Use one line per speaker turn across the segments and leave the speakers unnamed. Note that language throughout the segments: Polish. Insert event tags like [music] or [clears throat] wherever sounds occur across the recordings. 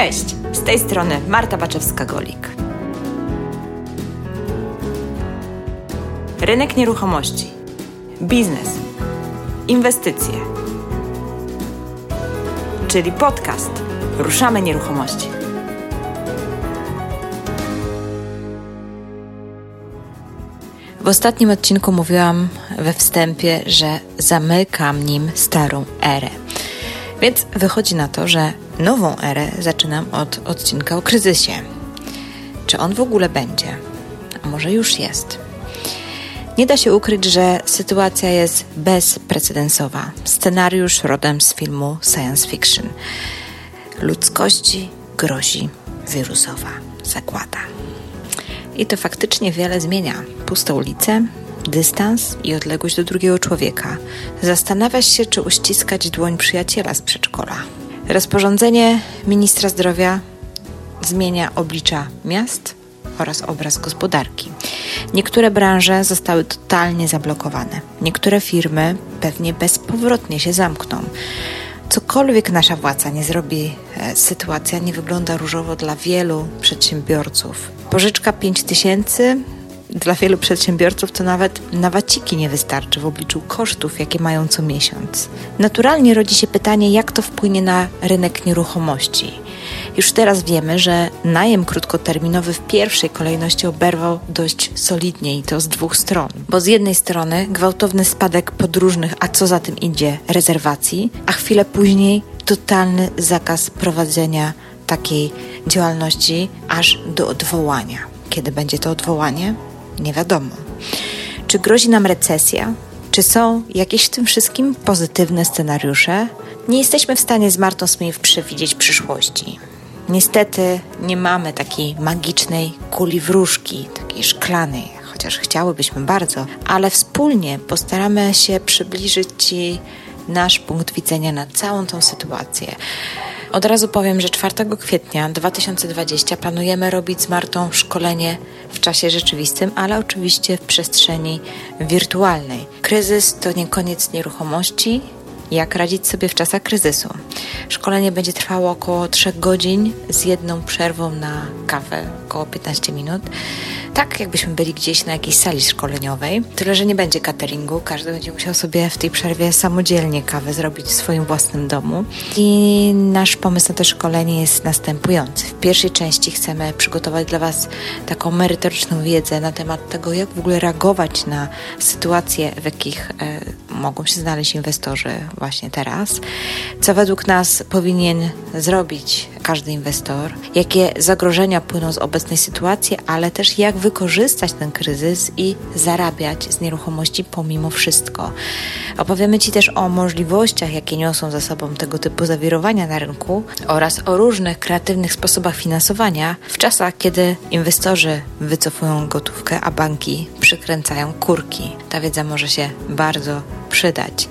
Cześć, z tej strony Marta Baczewska-Golik. Rynek nieruchomości, biznes, inwestycje, czyli podcast Ruszamy Nieruchomości. W ostatnim odcinku mówiłam we wstępie, że zamykam nim starą erę. Więc wychodzi na to, że nową erę zaczynam od odcinka o kryzysie. Czy on w ogóle będzie? A może już jest? Nie da się ukryć, że sytuacja jest bezprecedensowa. Scenariusz rodem z filmu science fiction. Ludzkości grozi wirusowa zagłada. I to faktycznie wiele zmienia. Puste ulice, dystans i odległość do drugiego człowieka. Zastanawiasz się, czy uściskać dłoń przyjaciela z przedszkola. Rozporządzenie ministra zdrowia zmienia oblicza miast oraz obraz gospodarki. Niektóre branże zostały totalnie zablokowane. Niektóre firmy pewnie bezpowrotnie się zamkną. Cokolwiek nasza władza nie zrobi, e, sytuacja nie wygląda różowo dla wielu przedsiębiorców. Pożyczka 5000 dla wielu przedsiębiorców to nawet na waciki nie wystarczy w obliczu kosztów, jakie mają co miesiąc. Naturalnie rodzi się pytanie, jak to wpłynie na rynek nieruchomości. Już teraz wiemy, że najem krótkoterminowy w pierwszej kolejności oberwał dość solidnie i to z dwóch stron. Bo z jednej strony gwałtowny spadek podróżnych, a co za tym idzie, rezerwacji, a chwilę później totalny zakaz prowadzenia takiej działalności aż do odwołania. Kiedy będzie to odwołanie? Nie wiadomo. Czy grozi nam recesja? Czy są jakieś w tym wszystkim pozytywne scenariusze? Nie jesteśmy w stanie z Martą Smith przewidzieć przyszłości. Niestety nie mamy takiej magicznej kuli wróżki, takiej szklanej, chociaż chciałybyśmy bardzo, ale wspólnie postaramy się przybliżyć Ci nasz punkt widzenia na całą tą sytuację. Od razu powiem, że 4 kwietnia 2020 planujemy robić z Martą szkolenie w czasie rzeczywistym, ale oczywiście w przestrzeni wirtualnej. Kryzys to nie koniec nieruchomości, jak radzić sobie w czasach kryzysu. Szkolenie będzie trwało około 3 godzin z jedną przerwą na kawę, około 15 minut. Tak, jakbyśmy byli gdzieś na jakiejś sali szkoleniowej. Tyle, że nie będzie cateringu. Każdy będzie musiał sobie w tej przerwie samodzielnie kawę zrobić w swoim własnym domu. I nasz pomysł na to szkolenie jest następujący. W pierwszej części chcemy przygotować dla Was taką merytoryczną wiedzę na temat tego, jak w ogóle reagować na sytuacje, w jakich e, mogą się znaleźć inwestorzy właśnie teraz. Co według nas powinien zrobić każdy inwestor, jakie zagrożenia płyną z obecnej sytuacji, ale też jak wykorzystać ten kryzys i zarabiać z nieruchomości pomimo wszystko. Opowiemy Ci też o możliwościach, jakie niosą za sobą tego typu zawirowania na rynku oraz o różnych kreatywnych sposobach finansowania w czasach, kiedy inwestorzy wycofują gotówkę, a banki przykręcają kurki. Ta wiedza może się bardzo przydać.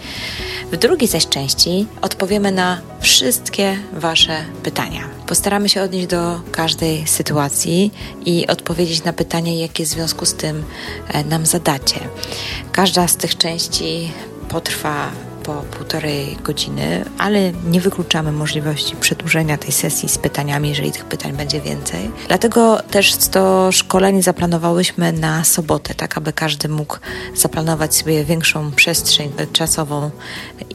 W drugiej zaś części odpowiemy na wszystkie Wasze pytania. Postaramy się odnieść do każdej sytuacji i odpowiedzieć na pytanie, jakie w związku z tym e, nam zadacie. Każda z tych części potrwa po półtorej godziny, ale nie wykluczamy możliwości przedłużenia tej sesji z pytaniami, jeżeli tych pytań będzie więcej. Dlatego też to szkolenie zaplanowałyśmy na sobotę, tak aby każdy mógł zaplanować sobie większą przestrzeń czasową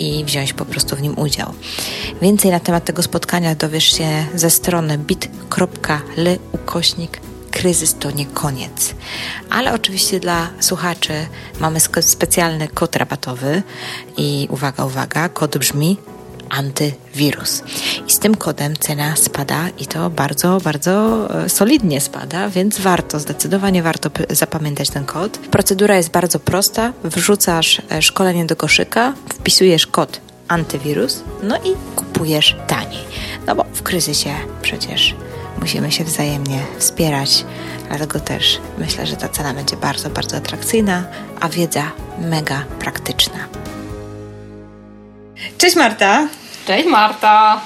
i wziąć po prostu w nim udział. Więcej na temat tego spotkania dowiesz się ze strony bit.ly ukośnik kryzys to nie koniec. Ale oczywiście dla słuchaczy mamy specjalny kod rabatowy i uwaga, uwaga, kod brzmi antywirus. I z tym kodem cena spada i to bardzo, bardzo e, solidnie spada, więc warto, zdecydowanie warto zapamiętać ten kod. Procedura jest bardzo prosta. Wrzucasz e, szkolenie do koszyka, wpisujesz kod antywirus, no i kupujesz taniej. No bo w kryzysie przecież musimy się wzajemnie wspierać, dlatego też myślę, że ta cena będzie bardzo, bardzo atrakcyjna, a wiedza mega praktyczna. Cześć Marta!
Cześć Marta!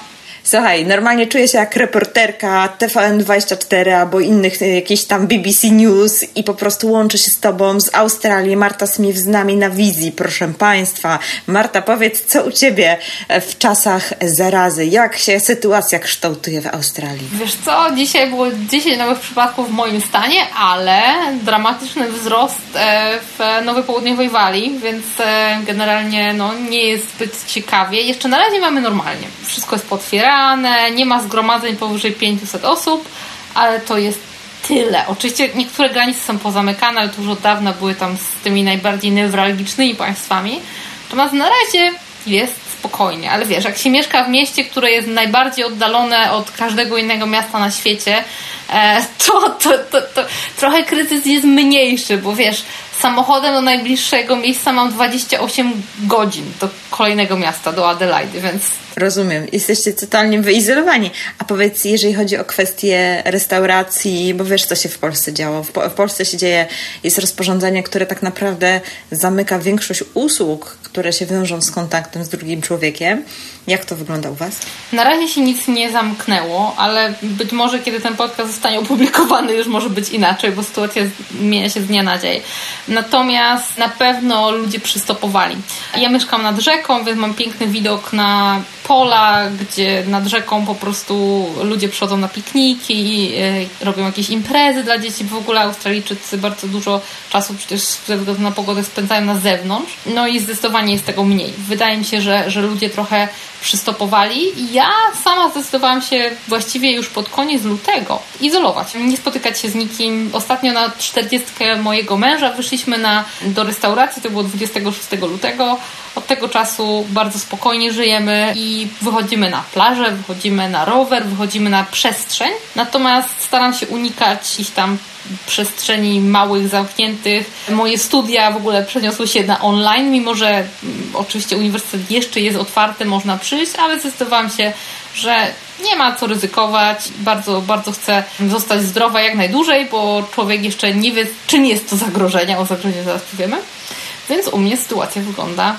Słuchaj, normalnie czuję się jak reporterka TVN24 albo innych y, jakichś tam BBC News i po prostu łączę się z tobą z Australii. Marta Smith z nami na wizji, proszę państwa. Marta, powiedz, co u ciebie w czasach zarazy? Jak się sytuacja kształtuje w Australii?
Wiesz co, dzisiaj było 10 nowych przypadków w moim stanie, ale dramatyczny wzrost e, w Nowej Południowej Walii, więc e, generalnie no, nie jest zbyt ciekawie. Jeszcze na razie mamy normalnie. Wszystko jest nie ma zgromadzeń powyżej 500 osób, ale to jest tyle. Oczywiście niektóre granice są pozamykane, ale to już dawna były tam z tymi najbardziej newralgicznymi państwami. Natomiast na razie jest spokojnie, ale wiesz, jak się mieszka w mieście, które jest najbardziej oddalone od każdego innego miasta na świecie, e, to, to, to, to trochę kryzys jest mniejszy, bo wiesz, samochodem do najbliższego miejsca mam 28 godzin do kolejnego miasta, do Adelaide, więc
Rozumiem. Jesteście totalnie wyizolowani. A powiedz, jeżeli chodzi o kwestie restauracji, bo wiesz, co się w Polsce działo. W, po w Polsce się dzieje, jest rozporządzenie, które tak naprawdę zamyka większość usług, które się wiążą z kontaktem z drugim człowiekiem. Jak to wygląda u Was?
Na razie się nic nie zamknęło, ale być może kiedy ten podcast zostanie opublikowany, już może być inaczej, bo sytuacja zmienia się z dnia na dzień. Natomiast na pewno ludzie przystopowali. Ja mieszkam nad rzeką, więc mam piękny widok na pola, gdzie nad rzeką po prostu ludzie przychodzą na pikniki, e, robią jakieś imprezy dla dzieci. W ogóle Australijczycy bardzo dużo czasu przecież ze względu na pogodę spędzają na zewnątrz. No i zdecydowanie jest tego mniej. Wydaje mi się, że, że ludzie trochę przystopowali. Ja sama zdecydowałam się właściwie już pod koniec lutego izolować, nie spotykać się z nikim. Ostatnio na 40 mojego męża wyszliśmy na, do restauracji, to było 26 lutego. Od tego czasu bardzo spokojnie żyjemy i wychodzimy na plażę, wychodzimy na rower, wychodzimy na przestrzeń. Natomiast staram się unikać ich tam przestrzeni małych, zamkniętych. Moje studia w ogóle przeniosły się na online, mimo że mm, oczywiście uniwersytet jeszcze jest otwarty, można przyjść, ale zdecydowałam się, że nie ma co ryzykować. Bardzo, bardzo chcę zostać zdrowa jak najdłużej, bo człowiek jeszcze nie wie, czym jest to zagrożenie. O zagrożeniu zaraz powiemy. Więc u mnie sytuacja wygląda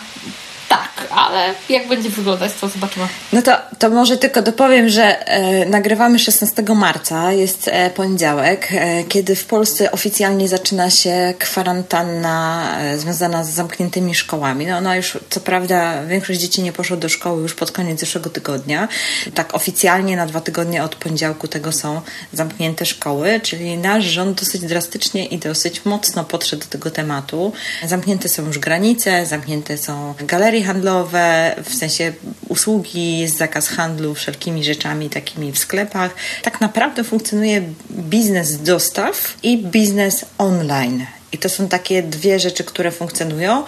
tak, ale jak będzie wyglądać, to zobaczymy.
No to, to może tylko dopowiem, że e, nagrywamy 16 marca, jest e, poniedziałek, e, kiedy w Polsce oficjalnie zaczyna się kwarantanna e, związana z zamkniętymi szkołami. No ona już, co prawda, większość dzieci nie poszło do szkoły już pod koniec zeszłego tygodnia. Tak oficjalnie na dwa tygodnie od poniedziałku tego są zamknięte szkoły, czyli nasz rząd dosyć drastycznie i dosyć mocno podszedł do tego tematu. Zamknięte są już granice, zamknięte są galerie handlowe, w sensie usługi, jest zakaz handlu wszelkimi rzeczami takimi w sklepach. Tak naprawdę funkcjonuje biznes dostaw i biznes online. I to są takie dwie rzeczy, które funkcjonują.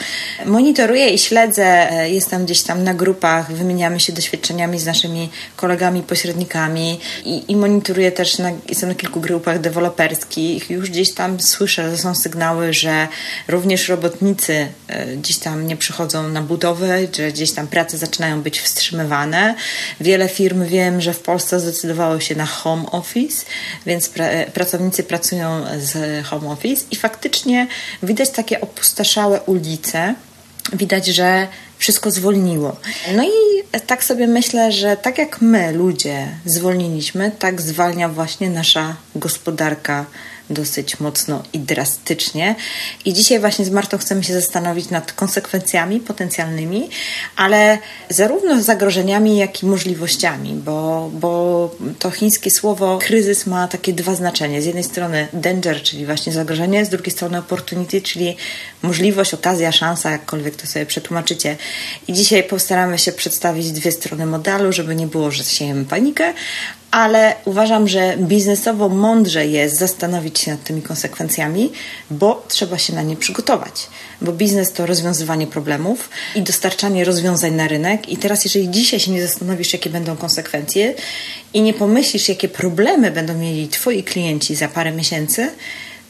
Monitoruję i śledzę, e, jestem gdzieś tam na grupach, wymieniamy się doświadczeniami z naszymi kolegami, pośrednikami i, i monitoruję też, na, jestem na kilku grupach deweloperskich. Już gdzieś tam słyszę, że są sygnały, że również robotnicy e, gdzieś tam nie przychodzą na budowę, że gdzieś tam prace zaczynają być wstrzymywane. Wiele firm wiem, że w Polsce zdecydowało się na home office, więc pra, e, pracownicy pracują z home office i faktycznie faktycznie widać takie opustoszałe ulice. Widać, że wszystko zwolniło. No i tak sobie myślę, że tak jak my, ludzie, zwolniliśmy, tak zwalnia właśnie nasza gospodarka dosyć mocno i drastycznie. I dzisiaj właśnie z Martą chcemy się zastanowić nad konsekwencjami potencjalnymi, ale zarówno zagrożeniami, jak i możliwościami, bo, bo to chińskie słowo kryzys ma takie dwa znaczenia. Z jednej strony danger, czyli właśnie zagrożenie, z drugiej strony opportunity, czyli możliwość, okazja, szansa, jakkolwiek to sobie przetłumaczycie. I dzisiaj postaramy się przedstawić dwie strony modelu, żeby nie było, że siejemy panikę, ale uważam, że biznesowo mądrze jest zastanowić się nad tymi konsekwencjami, bo trzeba się na nie przygotować. Bo biznes to rozwiązywanie problemów i dostarczanie rozwiązań na rynek. I teraz, jeżeli dzisiaj się nie zastanowisz, jakie będą konsekwencje i nie pomyślisz, jakie problemy będą mieli Twoi klienci za parę miesięcy,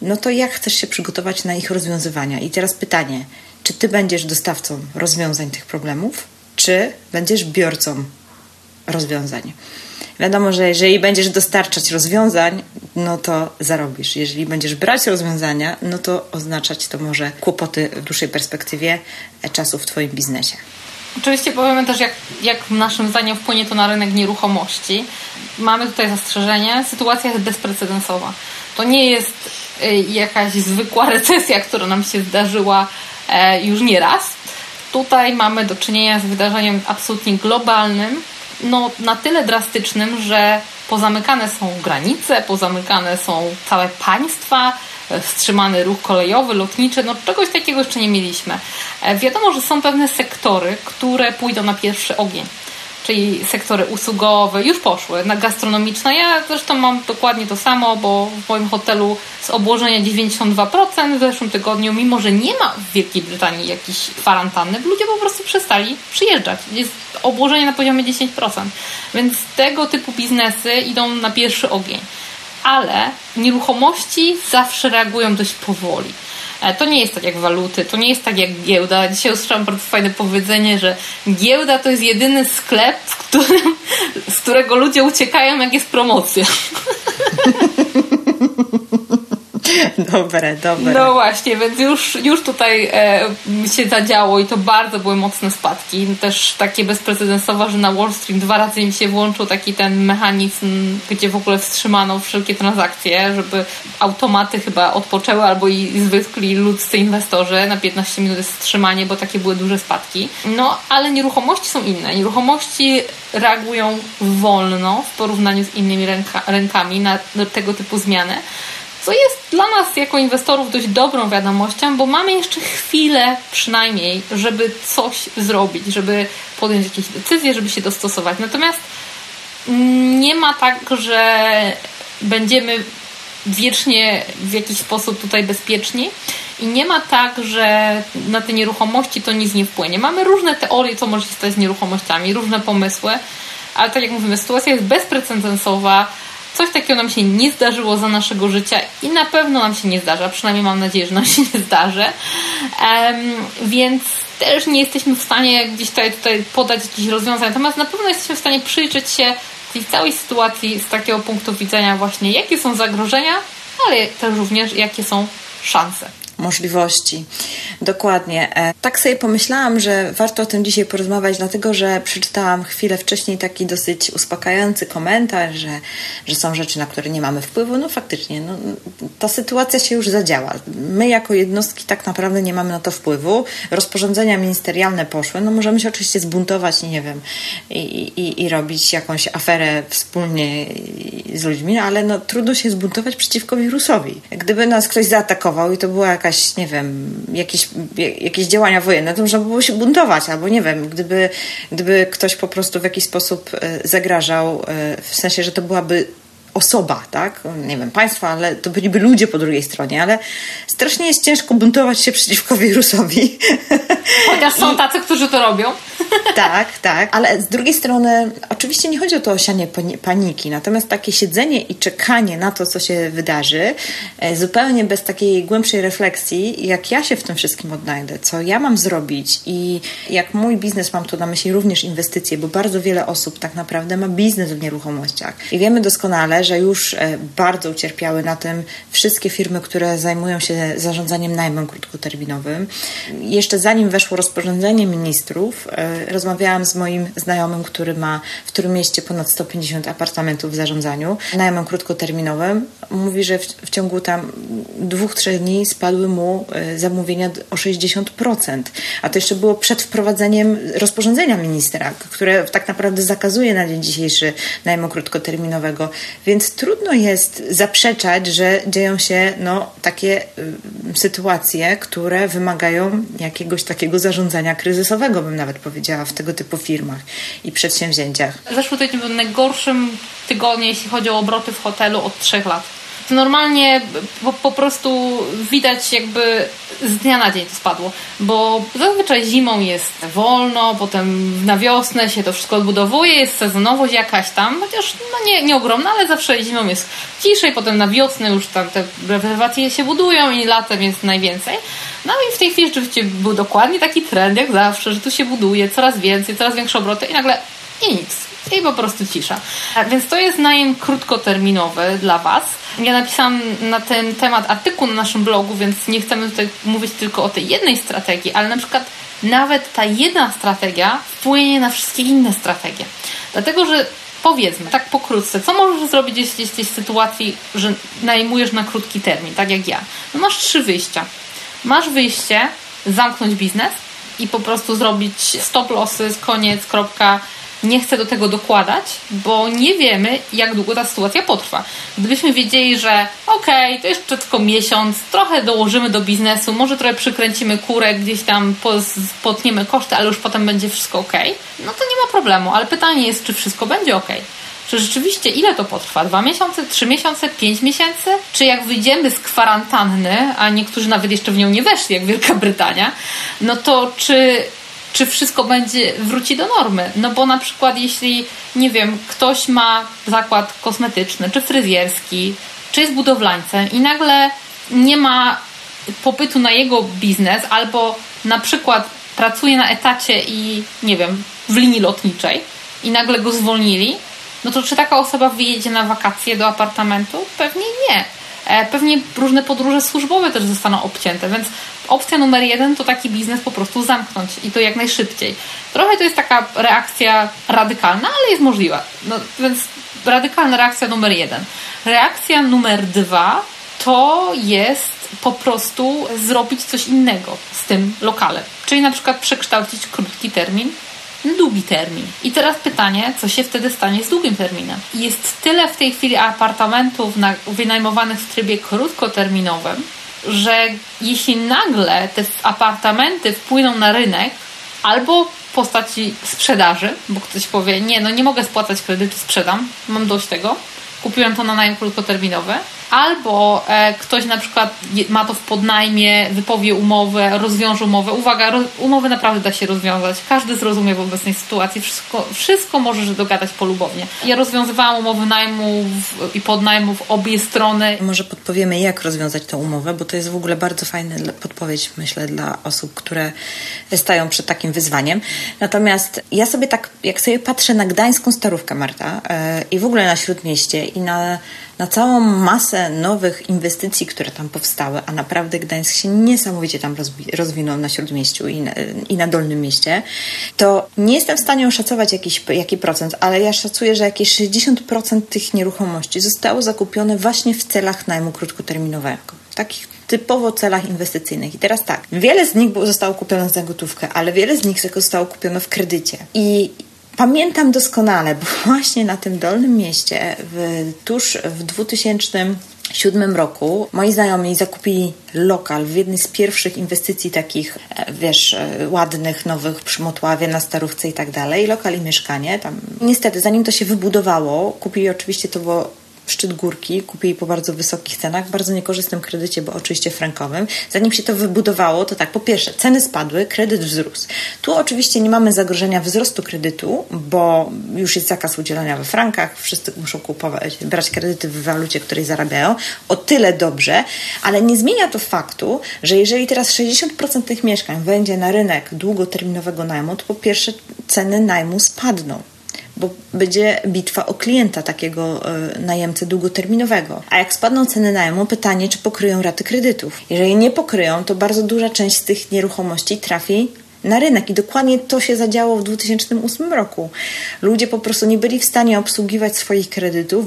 no to jak chcesz się przygotować na ich rozwiązywania? I teraz pytanie, czy Ty będziesz dostawcą rozwiązań tych problemów, czy będziesz biorcą rozwiązań? Wiadomo, że jeżeli będziesz dostarczać rozwiązań, no to zarobisz. Jeżeli będziesz brać rozwiązania, no to oznaczać to może kłopoty w dłuższej perspektywie czasu w Twoim biznesie.
Oczywiście powiemy też, jak, jak naszym zdaniem wpłynie to na rynek nieruchomości. Mamy tutaj zastrzeżenie, sytuacja jest bezprecedensowa. To nie jest y, jakaś zwykła recesja, która nam się zdarzyła e, już nie raz. Tutaj mamy do czynienia z wydarzeniem absolutnie globalnym, no na tyle drastycznym, że pozamykane są granice, pozamykane są całe państwa, wstrzymany ruch kolejowy, lotniczy, no czegoś takiego jeszcze nie mieliśmy. E, wiadomo, że są pewne sektory, które pójdą na pierwszy ogień czyli sektory usługowe, już poszły, na gastronomiczne. Ja zresztą mam dokładnie to samo, bo w moim hotelu z obłożenia 92% w zeszłym tygodniu, mimo że nie ma w Wielkiej Brytanii jakiejś kwarantanny, ludzie po prostu przestali przyjeżdżać. Jest obłożenie na poziomie 10%. Więc tego typu biznesy idą na pierwszy ogień. Ale nieruchomości zawsze reagują dość powoli. E, to nie jest tak jak waluty, to nie jest tak jak giełda. Dzisiaj usłyszałam bardzo fajne powiedzenie, że giełda to jest jedyny sklep, którym, z którego ludzie uciekają, jak jest promocja. [laughs] [laughs]
Dobre, dobre.
No właśnie, więc już, już tutaj e, się zadziało i to bardzo były mocne spadki. Też takie bezprecedensowe, że na Wall Street dwa razy mi się włączył taki ten mechanizm, gdzie w ogóle wstrzymano wszelkie transakcje, żeby automaty chyba odpoczęły albo i zwykli ludzcy inwestorzy na 15 minut wstrzymanie, bo takie były duże spadki. No, ale nieruchomości są inne. Nieruchomości reagują wolno w porównaniu z innymi ręka, rękami na tego typu zmiany co jest dla nas jako inwestorów dość dobrą wiadomością, bo mamy jeszcze chwilę przynajmniej, żeby coś zrobić, żeby podjąć jakieś decyzje, żeby się dostosować. Natomiast nie ma tak, że będziemy wiecznie w jakiś sposób tutaj bezpieczni i nie ma tak, że na te nieruchomości to nic nie wpłynie. Mamy różne teorie, co może się stać z nieruchomościami, różne pomysły, ale tak jak mówimy, sytuacja jest bezprecedensowa Coś takiego nam się nie zdarzyło za naszego życia i na pewno nam się nie zdarza, przynajmniej mam nadzieję, że nam się nie zdarzy. Um, więc też nie jesteśmy w stanie gdzieś tutaj, tutaj podać jakichś rozwiązań, natomiast na pewno jesteśmy w stanie przyjrzeć się tej całej sytuacji z takiego punktu widzenia właśnie, jakie są zagrożenia, ale też również jakie są szanse
możliwości. Dokładnie. E, tak sobie pomyślałam, że warto o tym dzisiaj porozmawiać, dlatego że przeczytałam chwilę wcześniej taki dosyć uspokajający komentarz, że, że są rzeczy, na które nie mamy wpływu. No faktycznie, no, ta sytuacja się już zadziała. My jako jednostki tak naprawdę nie mamy na to wpływu. Rozporządzenia ministerialne poszły. No możemy się oczywiście zbuntować, nie wiem, i, i, i robić jakąś aferę wspólnie z ludźmi, ale no trudno się zbuntować przeciwko wirusowi. Gdyby nas ktoś zaatakował i to była jakaś jakaś, nie wiem, jakieś, jakieś działania wojenne, to można by było się buntować, albo nie wiem, gdyby, gdyby ktoś po prostu w jakiś sposób e, zagrażał, e, w sensie, że to byłaby osoba, tak? Nie wiem, państwa, ale to byliby ludzie po drugiej stronie, ale strasznie jest ciężko buntować się przeciwko wirusowi. [laughs]
Chociaż są tacy, którzy to robią.
Tak, tak, ale z drugiej strony oczywiście nie chodzi o to osianie paniki, natomiast takie siedzenie i czekanie na to, co się wydarzy, e, zupełnie bez takiej głębszej refleksji, jak ja się w tym wszystkim odnajdę, co ja mam zrobić i jak mój biznes, mam tu na myśli również inwestycje, bo bardzo wiele osób tak naprawdę ma biznes w nieruchomościach i wiemy doskonale, że już e, bardzo ucierpiały na tym wszystkie firmy, które zajmują się zarządzaniem najmem krótkoterminowym. Jeszcze zanim weszło rozporządzenie ministrów, e, rozmawiałam z moim znajomym, który ma w którym mieście ponad 150 apartamentów w zarządzaniu, najmem krótkoterminowym. Mówi, że w, w ciągu tam dwóch, trzech dni spadły mu e, zamówienia o 60%. A to jeszcze było przed wprowadzeniem rozporządzenia ministra, które tak naprawdę zakazuje na dzień dzisiejszy najmu krótkoterminowego. Więc trudno jest zaprzeczać, że dzieją się no, takie y, sytuacje, które wymagają jakiegoś takiego zarządzania kryzysowego, bym nawet powiedziała, w tego typu firmach i przedsięwzięciach.
Zeszły tydzień był najgorszym tygodniem, jeśli chodzi o obroty w hotelu od trzech lat normalnie po, po, prostu widać jakby z dnia na dzień to spadło, bo zazwyczaj zimą jest wolno, potem na wiosnę się to wszystko odbudowuje, jest sezonowość jakaś tam, chociaż no nie, nie ogromna, ale zawsze zimą jest ciszej, potem na wiosnę już tam te rezerwacje się budują i latem jest najwięcej. No i w tej chwili rzeczywiście był dokładnie taki trend jak zawsze, że tu się buduje coraz więcej, coraz większe obroty i nagle i nic i po prostu cisza. Więc to jest najem krótkoterminowy dla Was. Ja napisałam na ten temat artykuł na naszym blogu, więc nie chcemy tutaj mówić tylko o tej jednej strategii, ale na przykład nawet ta jedna strategia wpłynie na wszystkie inne strategie. Dlatego, że powiedzmy, tak pokrótce, co możesz zrobić, jeśli jesteś w sytuacji, że najmujesz na krótki termin, tak jak ja? No masz trzy wyjścia. Masz wyjście, zamknąć biznes i po prostu zrobić stop lossy, koniec, kropka, nie chcę do tego dokładać, bo nie wiemy, jak długo ta sytuacja potrwa. Gdybyśmy wiedzieli, że okej, okay, to jeszcze tylko miesiąc, trochę dołożymy do biznesu, może trochę przykręcimy kurę, gdzieś tam potniemy koszty, ale już potem będzie wszystko ok, no to nie ma problemu. Ale pytanie jest, czy wszystko będzie ok. Czy rzeczywiście ile to potrwa? Dwa miesiące, trzy miesiące, pięć miesięcy? Czy jak wyjdziemy z kwarantanny, a niektórzy nawet jeszcze w nią nie weszli, jak Wielka Brytania, no to czy czy wszystko będzie wróci do normy. No bo na przykład jeśli, nie wiem, ktoś ma zakład kosmetyczny, czy fryzjerski, czy jest budowlańcem i nagle nie ma popytu na jego biznes, albo na przykład pracuje na etacie i nie wiem, w linii lotniczej i nagle go zwolnili, no to czy taka osoba wyjedzie na wakacje do apartamentu? Pewnie nie. E, pewnie różne podróże służbowe też zostaną obcięte, więc opcja numer jeden to taki biznes po prostu zamknąć i to jak najszybciej. Trochę to jest taka reakcja radykalna, ale jest możliwa. No, więc radykalna reakcja numer jeden. Reakcja numer dwa to jest po prostu zrobić coś innego z tym lokalem. Czyli na przykład przekształcić krótki termin długi termin. I teraz pytanie, co się wtedy stanie z długim terminem? Jest tyle w tej chwili apartamentów wynajmowanych w trybie krótkoterminowym, że jeśli nagle te apartamenty wpłyną na rynek, albo w postaci sprzedaży, bo ktoś powie, nie, no nie mogę spłacać kredytu, sprzedam, mam dość tego, kupiłem to na najem krótkoterminowy, albo e, ktoś na przykład ma to w podnajmie, wypowie umowę, rozwiąże umowę. Uwaga, roz, umowy naprawdę da się rozwiązać. Każdy zrozumie w obecnej sytuacji. Wszystko, wszystko możesz dogadać polubownie. Ja rozwiązywałam umowy najmu w, i podnajmu w obie strony.
Może podpowiemy, jak rozwiązać tę umowę, bo to jest w ogóle bardzo fajna podpowiedź, myślę, dla osób, które stają przed takim wyzwaniem. Natomiast ja sobie tak, jak sobie patrzę na gdańską starówkę, Marta, yy, i w ogóle na Śródmieście i na na całą masę nowych inwestycji, które tam powstały, a naprawdę Gdańsk się niesamowicie tam rozwinął na Śródmieściu i na, i na Dolnym Mieście, to nie jestem w stanie oszacować jakiś, jaki procent, ale ja szacuję, że jakieś 60% tych nieruchomości zostało zakupione właśnie w celach najmu krótkoterminowego. Takich typowo celach inwestycyjnych. I teraz tak, wiele z nich zostało kupione za gotówkę, ale wiele z nich zostało kupione w kredycie. I Pamiętam doskonale, bo [laughs] właśnie na tym Dolnym Mieście w, tuż w 2007 roku moi znajomi zakupili lokal w jednej z pierwszych inwestycji takich, e, wiesz, e, ładnych, nowych przy Motławie, na Starówce i tak dalej. Lokal i mieszkanie. Tam niestety, zanim to się wybudowało, kupili oczywiście to było szczyt górki, kupili po bardzo wysokich cenach, bardzo niekorzystnym kredycie, bo oczywiście frankowym. Zanim się to wybudowało, to tak, po pierwsze, ceny spadły, kredyt wzrósł. Tu oczywiście nie mamy zagrożenia wzrostu kredytu, bo już jest zakaz udzielania we frankach, wszyscy muszą kupować, brać kredyty w walucie, której zarabiają. O tyle dobrze, ale nie zmienia to faktu, że jeżeli teraz 60% tych mieszkań wejdzie na rynek długoterminowego najmu, to po pierwsze ceny najmu spadną bo będzie bitwa o klienta takiego e, najemcy długoterminowego. A jak spadną ceny najmu, pytanie, czy pokryją raty kredytów. Jeżeli nie pokryją, to bardzo duża część z tych nieruchomości trafi na rynek. I dokładnie to się zadziało w 2008 roku. Ludzie po prostu nie byli w stanie obsługiwać swoich kredytów,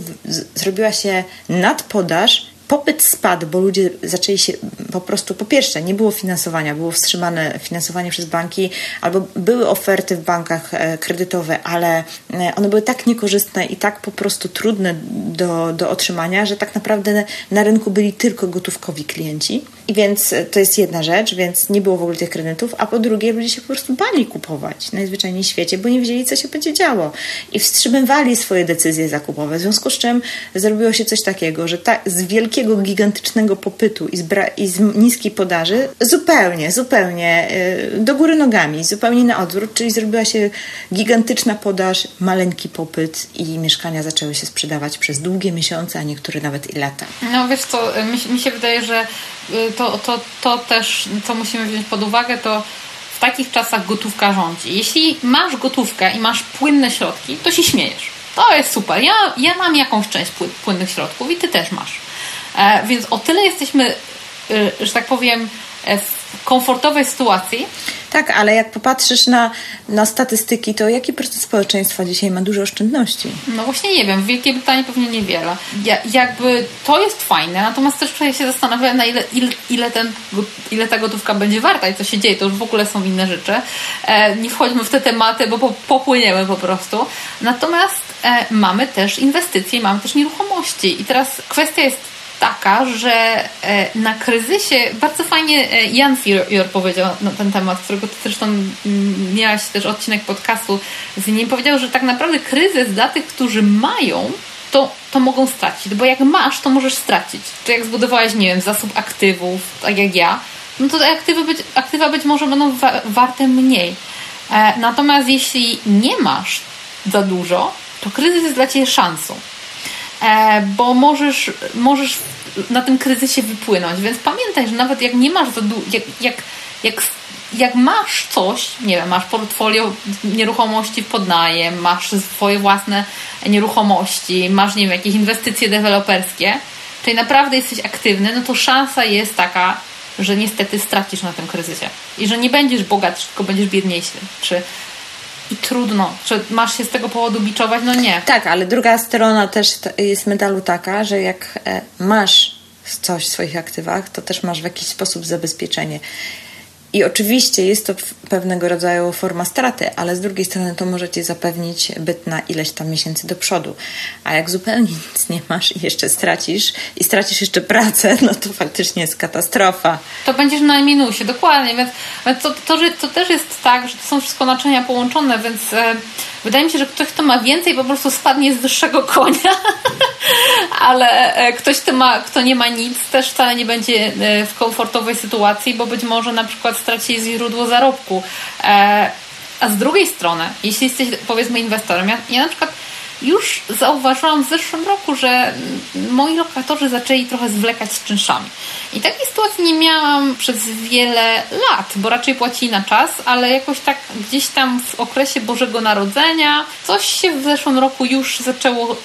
zrobiła się nadpodaż popyt spadł, bo ludzie zaczęli się po prostu, po pierwsze, nie było finansowania, było wstrzymane finansowanie przez banki, albo były oferty w bankach e, kredytowe, ale e, one były tak niekorzystne i tak po prostu trudne do, do otrzymania, że tak naprawdę na rynku byli tylko gotówkowi klienci. I więc e, to jest jedna rzecz, więc nie było w ogóle tych kredytów, a po drugie ludzie się po prostu bali kupować najzwyczajniej w świecie, bo nie wiedzieli, co się będzie działo i wstrzymywali swoje decyzje zakupowe, w związku z czym zrobiło się coś takiego, że ta, z wielkiego, gigantycznego popytu i z, i z niskiej podaży zupełnie, zupełnie yy, do góry nogami, zupełnie na odwrót, czyli zrobiła się gigantyczna podaż, maleńki popyt i mieszkania zaczęły się sprzedawać przez długie miesiące, a niektóre nawet i lata.
No wiesz co, mi, mi się wydaje, że to, to, to też, co musimy wziąć pod uwagę, to w takich czasach gotówka rządzi. Jeśli masz gotówkę i masz płynne środki, to się śmiejesz. To jest super. Ja, ja mam jakąś część płynnych środków i ty też masz. E, więc o tyle jesteśmy, y, że tak powiem, e, w komfortowej sytuacji,
Tak, ale jak popatrzysz na, na statystyki, to jaki procent społeczeństwa dzisiaj ma dużo oszczędności?
No właśnie nie wiem, w Wielkiej Brytanii pewnie niewiele. Ja, jakby to jest fajne, natomiast też człowiek się zastanawia, na ile, ile, ile, ten, ile ta gotówka będzie warta i co się dzieje. To już w ogóle są inne rzeczy. E, nie wchodźmy w te tematy, bo po, popłyniemy po prostu. Natomiast e, mamy też inwestycje, mamy też nieruchomości. I teraz kwestia jest taka, że e, na kryzysie bardzo fajnie e, Jan Fior powiedział na ten temat, którego ty zresztą miałaś też odcinek podcastu z nim, powiedział, że tak naprawdę kryzys dla tych, którzy mają, to, to mogą stracić, bo jak masz, to możesz stracić. Czy jak zbudowałeś, nie wiem, zasób aktywów, tak jak ja, no to te aktywy być, aktywa być może będą wa warte mniej. E, natomiast jeśli nie masz za dużo, to kryzys jest dla Ciebie szansą. E, bo możesz, możesz na tym kryzysie wypłynąć. Więc pamiętaj, że nawet jak nie masz za jak, jak, jak, jak masz coś, nie wiem, masz portfolio nieruchomości w podnajem, masz swoje własne nieruchomości, masz, nie wiem, jakieś inwestycje deweloperskie, czyli naprawdę jesteś aktywny, no to szansa jest taka, że niestety stracisz na tym kryzysie. I że nie będziesz bogatszy, tylko będziesz biedniejszy. Czy i trudno. Czy masz się z tego powodu biczować? No nie.
Tak, ale druga strona też jest medalu taka, że jak e, masz coś w swoich aktywach, to też masz w jakiś sposób zabezpieczenie. I oczywiście jest to pewnego rodzaju forma straty, ale z drugiej strony to może ci zapewnić byt na ileś tam miesięcy do przodu. A jak zupełnie [laughs] nic nie masz i jeszcze stracisz, i stracisz jeszcze pracę, no to faktycznie jest katastrofa.
To będziesz na minusie, dokładnie. Więc to, to, że, to też jest tak, że to są wszystko naczynia połączone, więc e, wydaje mi się, że ktoś, kto ma więcej, po prostu spadnie z wyższego konia, [laughs] ale e, ktoś, kto, ma, kto nie ma nic, też wcale nie będzie e, w komfortowej sytuacji, bo być może na przykład straci źródło zarobku. E, a z drugiej strony, jeśli jesteś powiedzmy inwestorem, ja, ja na przykład już zauważyłam w zeszłym roku, że moi lokatorzy zaczęli trochę zwlekać z czynszami. I takiej sytuacji nie miałam przez wiele lat, bo raczej płacili na czas, ale jakoś tak gdzieś tam w okresie Bożego Narodzenia coś się w zeszłym roku już zaczęło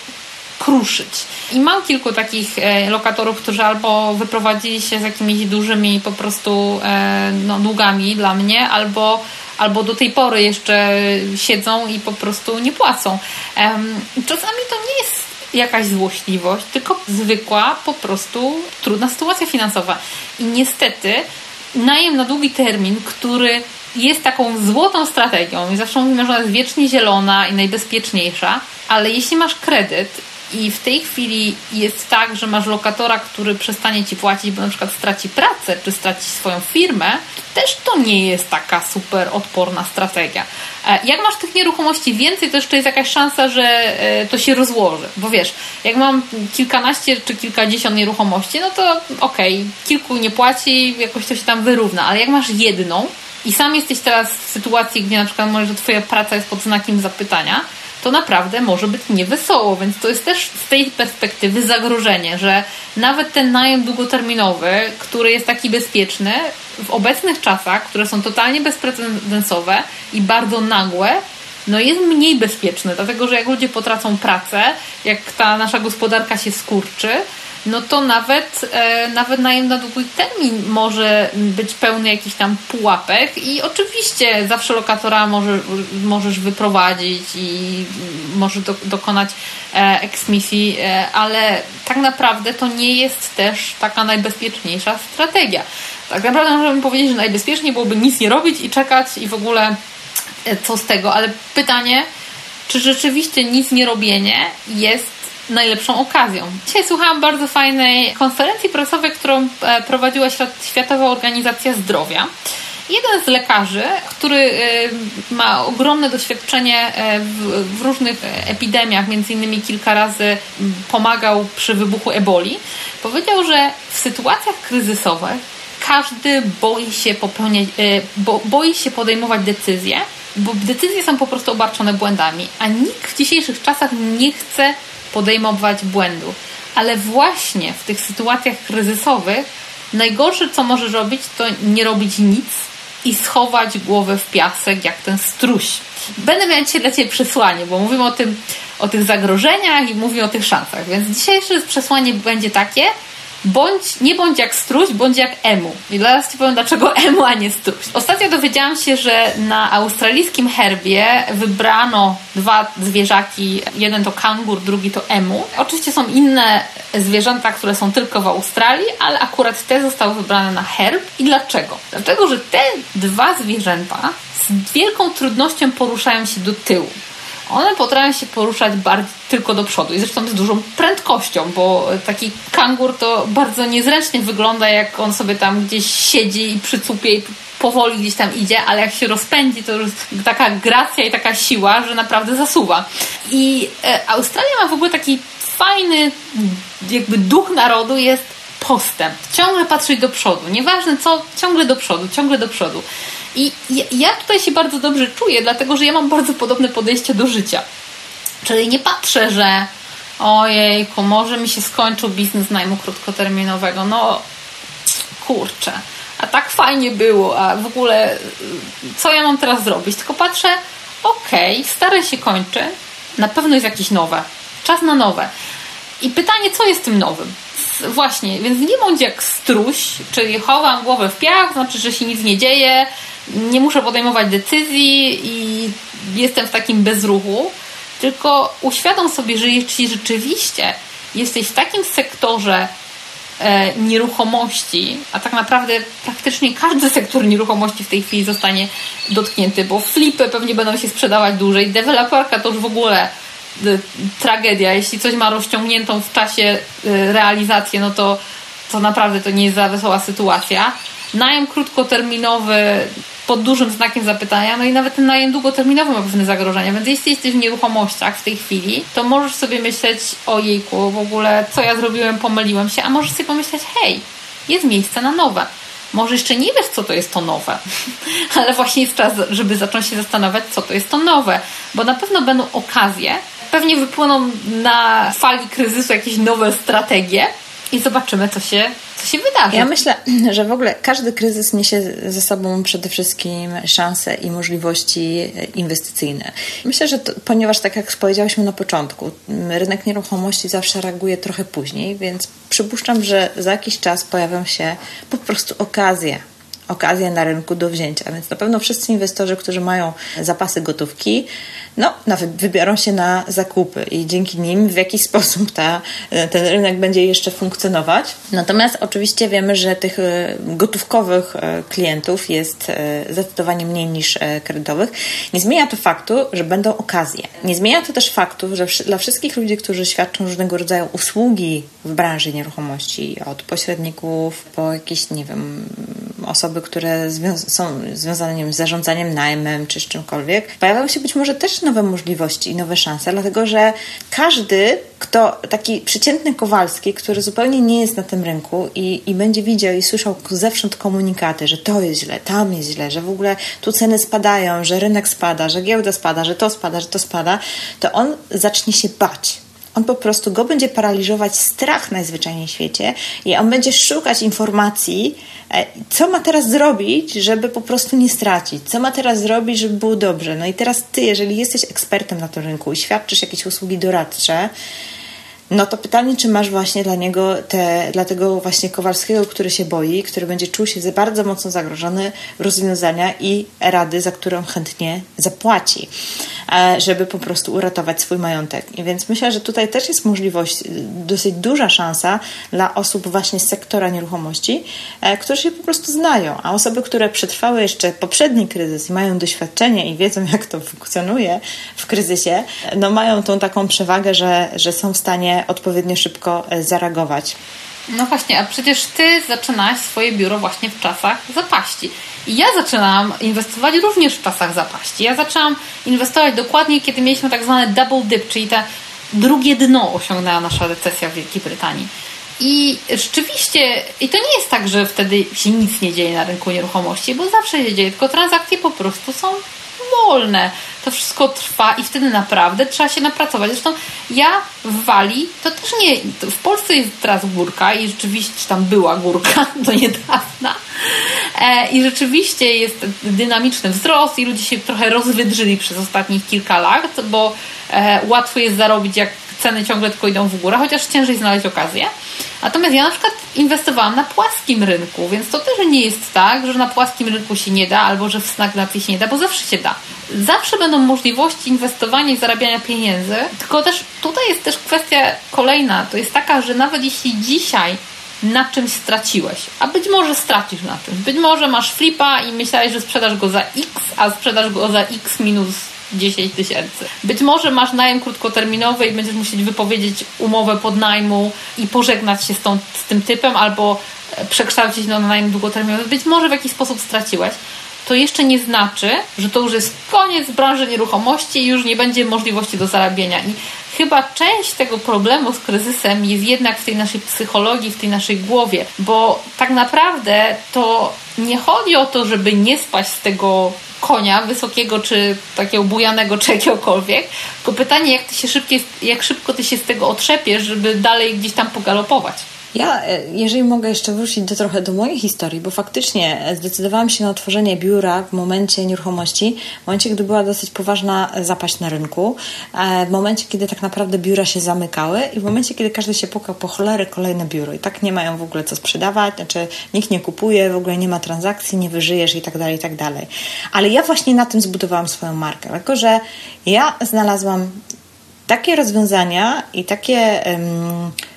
kruszyć. I mam kilku takich e, lokatorów, którzy albo wyprowadzili się z jakimiś dużymi po prostu e, no, długami dla mnie, albo albo do tej pory jeszcze siedzą i po prostu nie płacą. Czasami to nie jest jakaś złośliwość, tylko zwykła po prostu trudna sytuacja finansowa. I niestety najem na długi termin, który jest taką złotą strategią i zawsze mówimy, że ona jest wiecznie zielona i najbezpieczniejsza, ale jeśli masz kredyt i w tej chwili jest tak, że masz lokatora, który przestanie ci płacić, bo na przykład straci pracę, czy straci swoją firmę, to też to nie jest taka super odporna strategia. E, jak masz tych nieruchomości więcej, to jeszcze jest jakaś szansa, że e, to się rozłoży. Bo wiesz, jak mam kilkanaście czy kilkadziesiąt nieruchomości, no to okej, okay, kilku nie płaci, jakoś to się tam wyrówna, ale jak masz jedną i sam jesteś teraz w sytuacji, gdzie na przykład może, że twoja praca jest pod znakiem zapytania, to naprawdę może być niewesoło, więc to jest też z tej perspektywy zagrożenie, że nawet ten najem długoterminowy, który jest taki bezpieczny, w obecnych czasach, które są totalnie bezprecedensowe i bardzo nagłe, no jest mniej bezpieczny, dlatego że jak ludzie potracą pracę, jak ta nasza gospodarka się skurczy, no to nawet, e, nawet najem na długi termin może być pełny jakichś tam pułapek i oczywiście zawsze lokatora może, możesz wyprowadzić i może do, dokonać e, eksmisji, e, ale tak naprawdę to nie jest też taka najbezpieczniejsza strategia. Tak naprawdę możemy powiedzieć, że najbezpieczniej byłoby nic nie robić i czekać i w ogóle co z tego, ale pytanie, czy rzeczywiście nic nie robienie jest najlepszą okazją. Dzisiaj słuchałam bardzo fajnej konferencji prasowej, którą e, prowadziła Światowa Organizacja Zdrowia. Jeden z lekarzy, który e, ma ogromne doświadczenie e, w, różnych epidemiach, między innymi kilka razy pomagał przy wybuchu eboli, powiedział, że w sytuacjach kryzysowych każdy boi się popełniać, bo, boi się podejmować decyzje, bo decyzje są po prostu obarczone błędami, a nikt w dzisiejszych czasach nie chce podejmować błędu. Ale właśnie w tych sytuacjach kryzysowych najgorsze, co możesz robić, to nie robić nic i schować głowę w piasek, jak ten struś. Będę miała dzisiaj dla Ciebie przesłanie, bo mówimy o tym, o tych zagrożeniach i mówimy o tych szansach. Więc dzisiejsze przesłanie będzie takie, bądź, nie bądź jak struś, bądź jak emu. I zaraz Ci powiem, dlaczego [laughs] emu, a nie struś. Ostatnio dowiedziałam się, że na australijskim herbie wybrano dwa zwierzaki. Jeden to kangur, drugi to emu. Oczywiście są inne zwierzęta, które są tylko w Australii, ale akurat te zostały wybrane na herb. I dlaczego? Dlatego, że te dwa zwierzęta z wielką trudnością poruszają się do tyłu one potrafią się poruszać bardziej tylko do przodu i zresztą z dużą prędkością, bo taki kangur to bardzo niezręcznie wygląda, jak on sobie tam gdzieś siedzi i przycupie i powoli gdzieś tam idzie, ale jak się rozpędzi, to już taka gracja i taka siła, że naprawdę zasuwa. I e, Australia ma w ogóle taki fajny jakby duch narodu jest postęp. Ciągle patrzeć do przodu. Nieważne co, ciągle do przodu, ciągle do przodu. I ja tutaj się bardzo dobrze czuję, dlatego że ja mam bardzo podobne podejście do życia. Czyli nie patrzę, że ojejku, może mi się skończył biznes najmu krótkoterminowego. No kurczę, a tak fajnie było, a w ogóle co ja mam teraz zrobić? Tylko patrzę, okej, okay, stare się kończy, na pewno jest jakieś nowe. Czas na nowe. I pytanie, co jest tym nowym? Właśnie, więc nie bądź jak struś, czyli chowam głowę w piach, znaczy, że się nic nie dzieje, nie muszę podejmować decyzji i jestem w takim bezruchu, tylko uświadom sobie, że jeśli rzeczywiście jesteś w takim sektorze e, nieruchomości, a tak naprawdę praktycznie każdy [laughs] sektor nieruchomości w tej chwili zostanie dotknięty, bo flipy pewnie będą się sprzedawać dłużej, deweloperka to już w ogóle e, tragedia. Jeśli coś ma rozciągniętą w czasie e, realizację, no to, to naprawdę to nie jest za wesoła sytuacja. Najem krótkoterminowy pod dużym znakiem zapytania, no i nawet ten najem długoterminowy ma pewne zagrożenia, więc jeśli jesteś w nieruchomościach w tej chwili, to możesz sobie myśleć o jejku, w ogóle co ja zrobiłem, pomyliłem się, a możesz sobie pomyśleć, hej, jest miejsce na nowe. Może jeszcze nie wiesz, co to jest to nowe, [laughs] ale właśnie jest czas, żeby zacząć się zastanawiać, co to jest to nowe, bo na pewno będą okazje, pewnie wypłyną na fali kryzysu jakieś nowe strategie, i zobaczymy, co się, co się wydarzy.
Ja myślę, [clears throat] że w ogóle każdy kryzys niesie ze sobą przede wszystkim szanse i możliwości inwestycyjne. Myślę, że to, ponieważ, tak jak powiedziałyśmy na początku, rynek nieruchomości zawsze reaguje trochę później, więc przypuszczam, że za jakiś czas pojawią się po prostu okazje okazje na rynku do wzięcia. Więc na pewno wszyscy inwestorzy, którzy mają zapasy gotówki, no, nawet wybiorą się na zakupy i dzięki nim w jakiś [laughs] sposób ta, ten rynek będzie jeszcze funkcjonować. Natomiast oczywiście wiemy, że tych e, gotówkowych e, klientów jest e, zdecydowanie mniej niż kredytowych. Nie zmienia to faktu, że będą okazje. Nie zmienia to też faktu, że dla wszystkich ludzi, którzy świadczą różnego rodzaju usługi w branży nieruchomości, od pośredników po jakieś, nie wiem, osoby, które są związane z zarządzaniem najmem czy z czymkolwiek, pojawiają się być może też nowe możliwości i nowe szanse, dlatego że każdy, kto taki przeciętny Kowalski, który zupełnie nie jest na tym rynku i, i będzie widział i słyszał zewsząd komunikaty, że to jest źle, tam jest źle, że w ogóle tu ceny spadają, że rynek spada, że giełda spada, że to spada, że to spada, to on zacznie się bać on po prostu go będzie paraliżować strach najzwyczajniej w świecie i on będzie szukać informacji, e, co ma teraz zrobić, żeby po prostu nie stracić, co ma teraz zrobić, żeby było dobrze. No i teraz ty, jeżeli jesteś ekspertem na tym rynku i świadczysz jakieś usługi doradcze, no to pytanie, czy masz właśnie dla niego, te, dla tego właśnie Kowalskiego, który się boi, który będzie czuł się bardzo mocno zagrożony, rozwiązania i rady, za którą chętnie zapłaci, e, żeby po prostu uratować swój majątek. I więc myślę, że tutaj też jest możliwość, dosyć duża szansa dla osób właśnie z sektora nieruchomości, e, którzy się po prostu znają, a osoby, które przetrwały jeszcze poprzedni kryzys i mają doświadczenie i wiedzą, jak to funkcjonuje w kryzysie, no mają tą taką przewagę, że, że są w stanie odpowiednio szybko e, zareagować.
No właśnie, a przecież ty zaczynałaś swoje biuro właśnie w czasach zapaści. I ja zaczynałam inwestować również w czasach zapaści. Ja zaczęłam inwestować dokładnie, kiedy mieliśmy tak zwane double dip, czyli te drugie dno osiągnęła nasza recesja w Wielkiej Brytanii. I rzeczywiście, i to nie jest tak, że wtedy się nic nie dzieje na rynku nieruchomości, bo zawsze się dzieje, tylko transakcje po prostu są wolne. To wszystko trwa i wtedy naprawdę trzeba się napracować. Zresztą ja w Walii, to też nie, w Polsce jest teraz górka i rzeczywiście tam była górka [laughs] do niedawna e, i rzeczywiście jest dynamiczny wzrost i ludzie się trochę rozwydrzyli przez ostatnich kilka lat, bo e, łatwo jest zarobić jak ceny ciągle tylko idą w górę, chociaż ciężej znaleźć okazję. Natomiast ja na przykład inwestowałam na płaskim rynku, więc to też nie jest tak, że na płaskim rynku się nie da, albo że w stagnacji się nie da, bo zawsze się da. Zawsze będą możliwości inwestowania i zarabiania pieniędzy, tylko też tutaj jest też kwestia kolejna, to jest taka, że nawet jeśli dzisiaj na czymś straciłeś, a być może stracisz na tym. Być może masz flipa i myślałeś, że sprzedasz go za X, a sprzedasz go za X minus 10 tysięcy. Być może masz najem krótkoterminowy i będziesz musieć wypowiedzieć umowę podnajmu i pożegnać się z, tą, z tym typem albo e, przekształcić na najem długoterminowy. Być może w jakiś sposób straciłeś. To jeszcze nie znaczy, że to już jest koniec branży nieruchomości i już nie będzie możliwości do zarabiania. I chyba część tego problemu z kryzysem jest jednak w tej naszej psychologii, w tej naszej głowie, bo tak naprawdę to nie chodzi o to, żeby nie spaść z tego konia wysokiego, czy takiego bujanego, czy jakiegokolwiek. Tylko pytanie, jak, ty się szybkie, jak szybko ty się z tego otrzepiesz, żeby dalej gdzieś tam pogalopować.
Ja, e, jeżeli mogę jeszcze wrócić do, trochę do mojej historii, bo faktycznie zdecydowałam się na otworzenie biura w momencie nieruchomości, w momencie, gdy była dosyć poważna zapaść na rynku, e, w momencie, kiedy tak naprawdę biura się zamykały i w momencie, kiedy każdy się pukał po cholery kolejne biuro i tak nie mają w ogóle co sprzedawać, znaczy nikt nie kupuje, w ogóle nie ma transakcji, nie wyżyjesz i tak dalej, i tak dalej. Ale ja właśnie na tym zbudowałam swoją markę, tylko że ja znalazłam takie rozwiązania i takie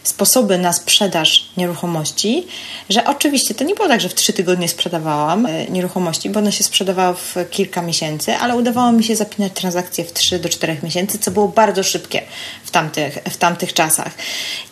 sposoby na sprzedaż nieruchomości, że oczywiście to nie było tak, że w trzy tygodnie sprzedawałam e, nieruchomości, bo one się sprzedawały w kilka miesięcy, ale udawało mi się zapinać transakcje w 3 do 4 miesięcy, co było bardzo szybkie w tamtych, w tamtych czasach.